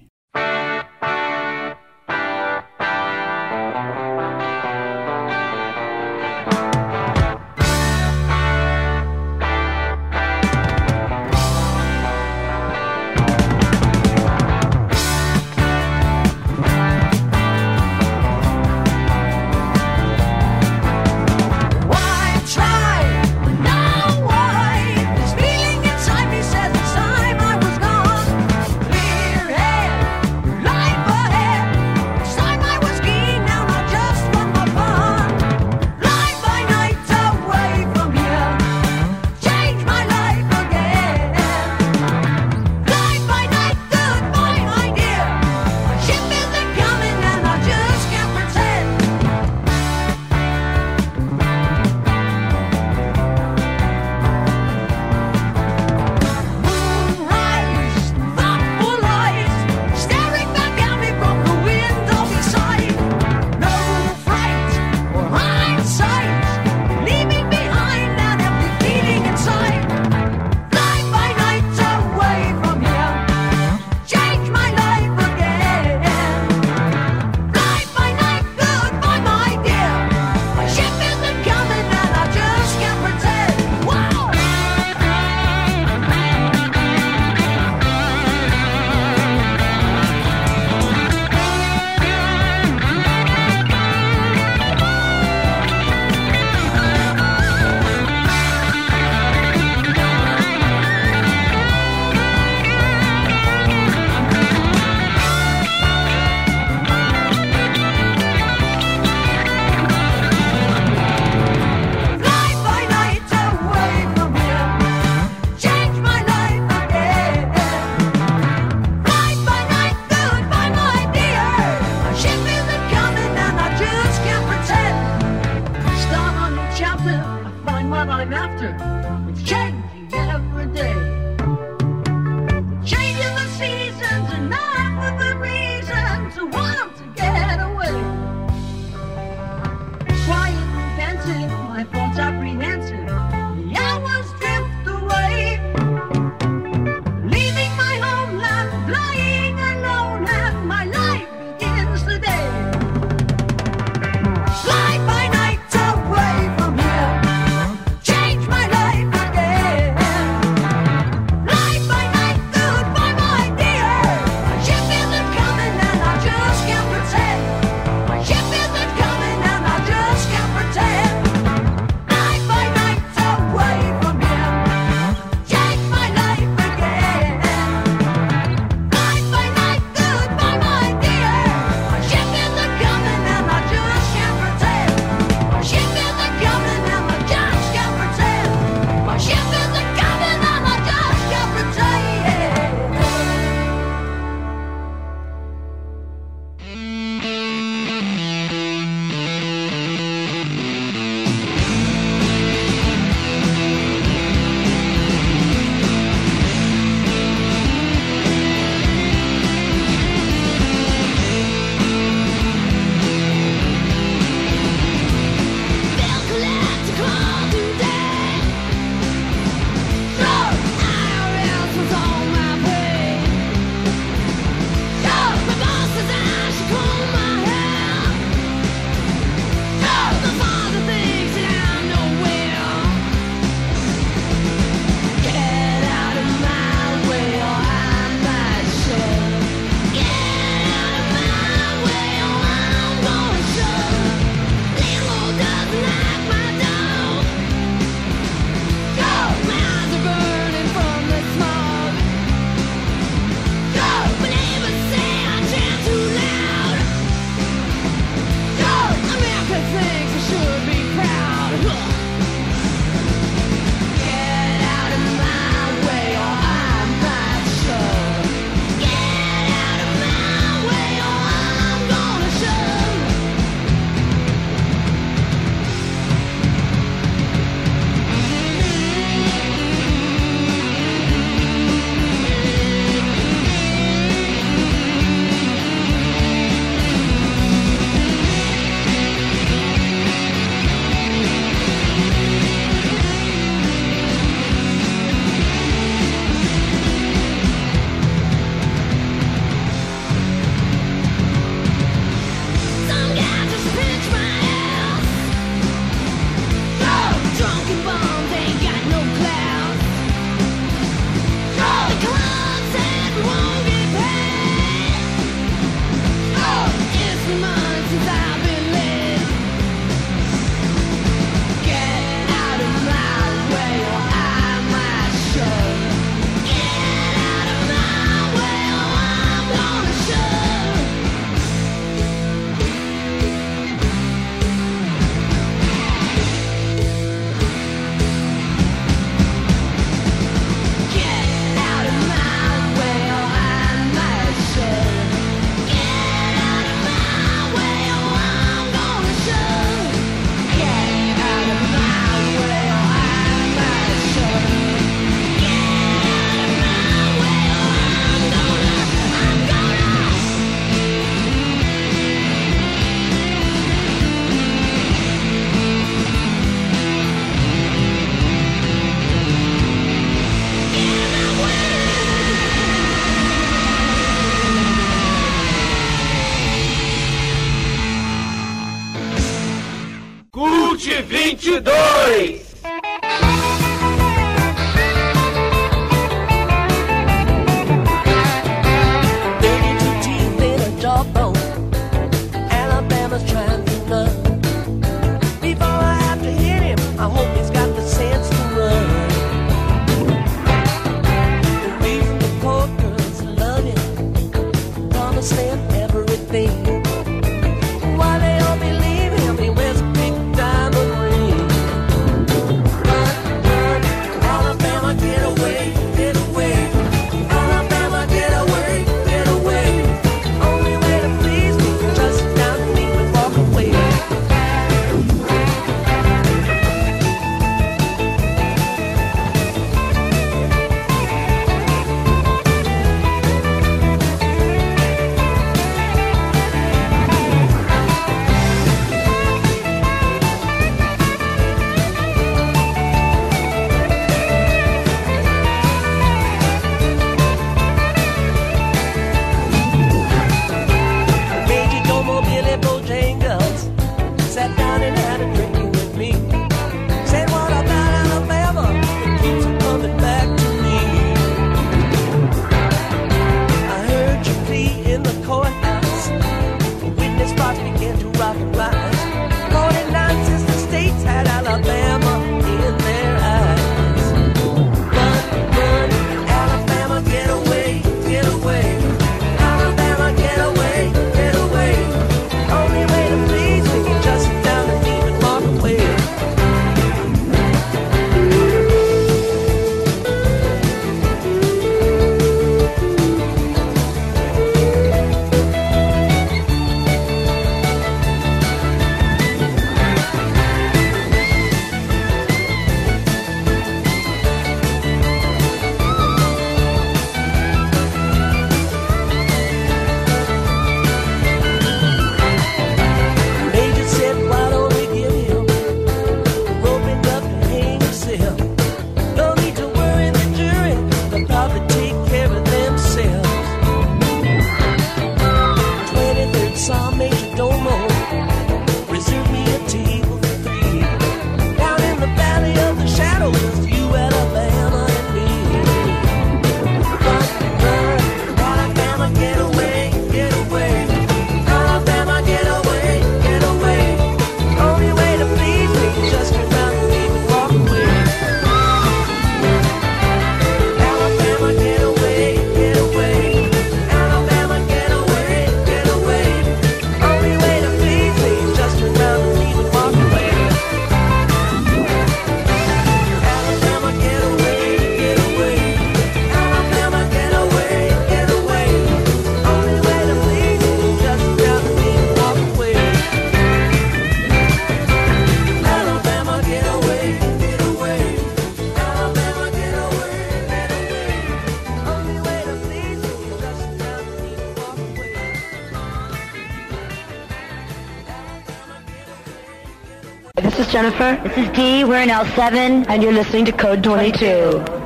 Jennifer. This is Dee. We're in L7, and you're listening to Code 22.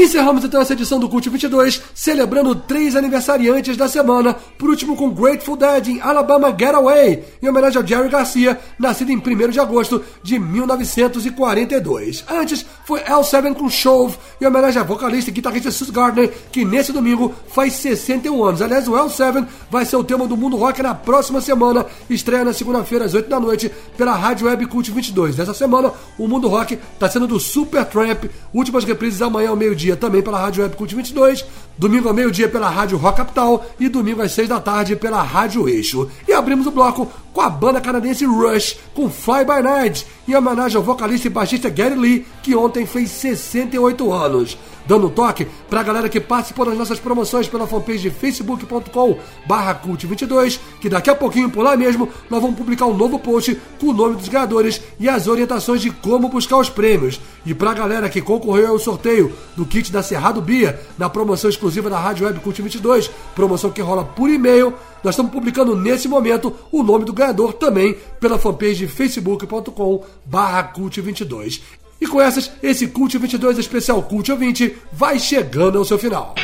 Encerramos então essa edição do Cult 22, celebrando três aniversariantes da semana, por último com Grateful Dead em Alabama Getaway, em homenagem ao Jerry Garcia, nascido em 1 de agosto de 1942. Antes foi L7 com Shove, em homenagem à vocalista e guitarrista Sus Gardner, que nesse domingo faz 61 anos. Aliás, o L7 vai ser o tema do Mundo Rock na próxima semana, estreia na segunda-feira às 8 da noite pela Rádio Web Cult 22. Dessa semana, o Mundo Rock está sendo do Super Tramp, últimas reprises amanhã ao meio-dia também pela Rádio Web Cult 22, domingo ao meio-dia pela Rádio Rock Capital e domingo às 6 da tarde pela Rádio Eixo. E abrimos o bloco com a banda canadense Rush, com Fly By Night, em homenagem ao vocalista e baixista Gary Lee, que ontem fez 68 anos. Dando um toque pra galera que participou das nossas promoções pela fanpage facebook.com barra cult22, que daqui a pouquinho por lá mesmo nós vamos publicar um novo post com o nome dos ganhadores e as orientações de como buscar os prêmios. E pra galera que concorreu ao sorteio do kit da Cerrado Bia, na promoção exclusiva da Rádio Web Cult 22, promoção que rola por e-mail, nós estamos publicando nesse momento o nome do ganhador também pela fanpage de facebook.com barra cult22. E com essas, esse Cult 22 especial Cult 20 vai chegando ao seu final.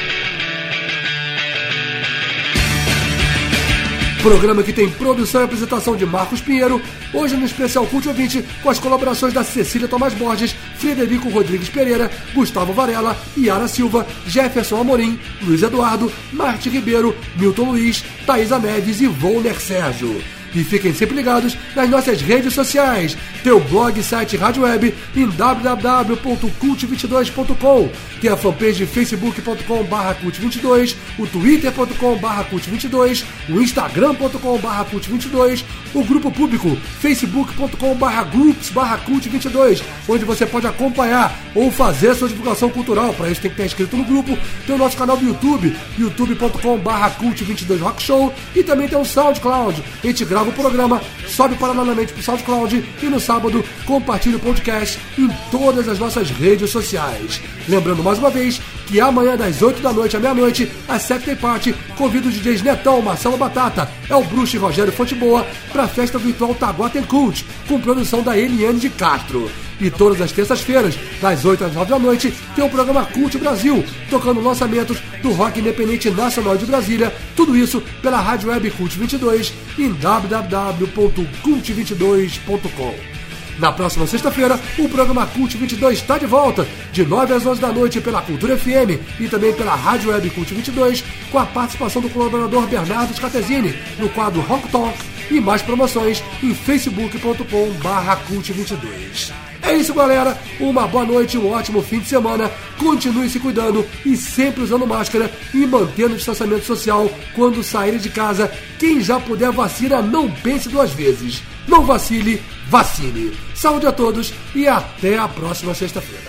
Programa que tem produção e apresentação de Marcos Pinheiro, hoje no especial Cult Ouvinte, com as colaborações da Cecília Tomás Borges, Frederico Rodrigues Pereira, Gustavo Varela, Yara Silva, Jefferson Amorim, Luiz Eduardo, Marte Ribeiro, Milton Luiz, Thaisa Neves e Volner Sérgio. E fiquem sempre ligados nas nossas redes sociais. Teu blog, site, rádio web em www.cult22.com. Tem a fanpage facebook.com cult22, o twitter.com cult22, o instagram.com cult22, o grupo público facebook.com groups cult22, onde você pode acompanhar ou fazer sua divulgação cultural. Para isso tem que estar inscrito no grupo. Tem o nosso canal do YouTube, youtube.com cult22 rock show e também tem o SoundCloud. A gente grava o programa, sobe paralelamente para o SoundCloud e no sábado compartilha o podcast em todas as nossas redes sociais. Lembrando mais uma vez que amanhã das 8 da noite à meia-noite, a Saturday Party convida os DJs Netão, Marcelo Batata, El Bruxo e Rogério Fonteboa para a festa virtual Taguatem Cult, com produção da Eliane de Castro. E todas as terças-feiras, das 8 às 9 da noite, tem o programa Cult Brasil, tocando lançamentos do rock independente nacional de Brasília. Tudo isso pela Rádio Web Cult 22 em www.cult22.com. Na próxima sexta-feira, o programa Cult 22 está de volta, de 9 às 11 da noite pela Cultura FM e também pela Rádio Web Cult 22, com a participação do colaborador Bernardo Scatesini no quadro Rock Talk e mais promoções em facebook.com/cult22. É isso, galera. Uma boa noite, um ótimo fim de semana. Continue se cuidando e sempre usando máscara e mantendo o distanciamento social quando saírem de casa. Quem já puder vacina, não pense duas vezes. Não vacile, vacine. Saúde a todos e até a próxima sexta-feira.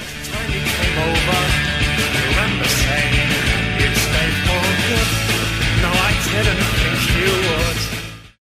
Didn't think you would.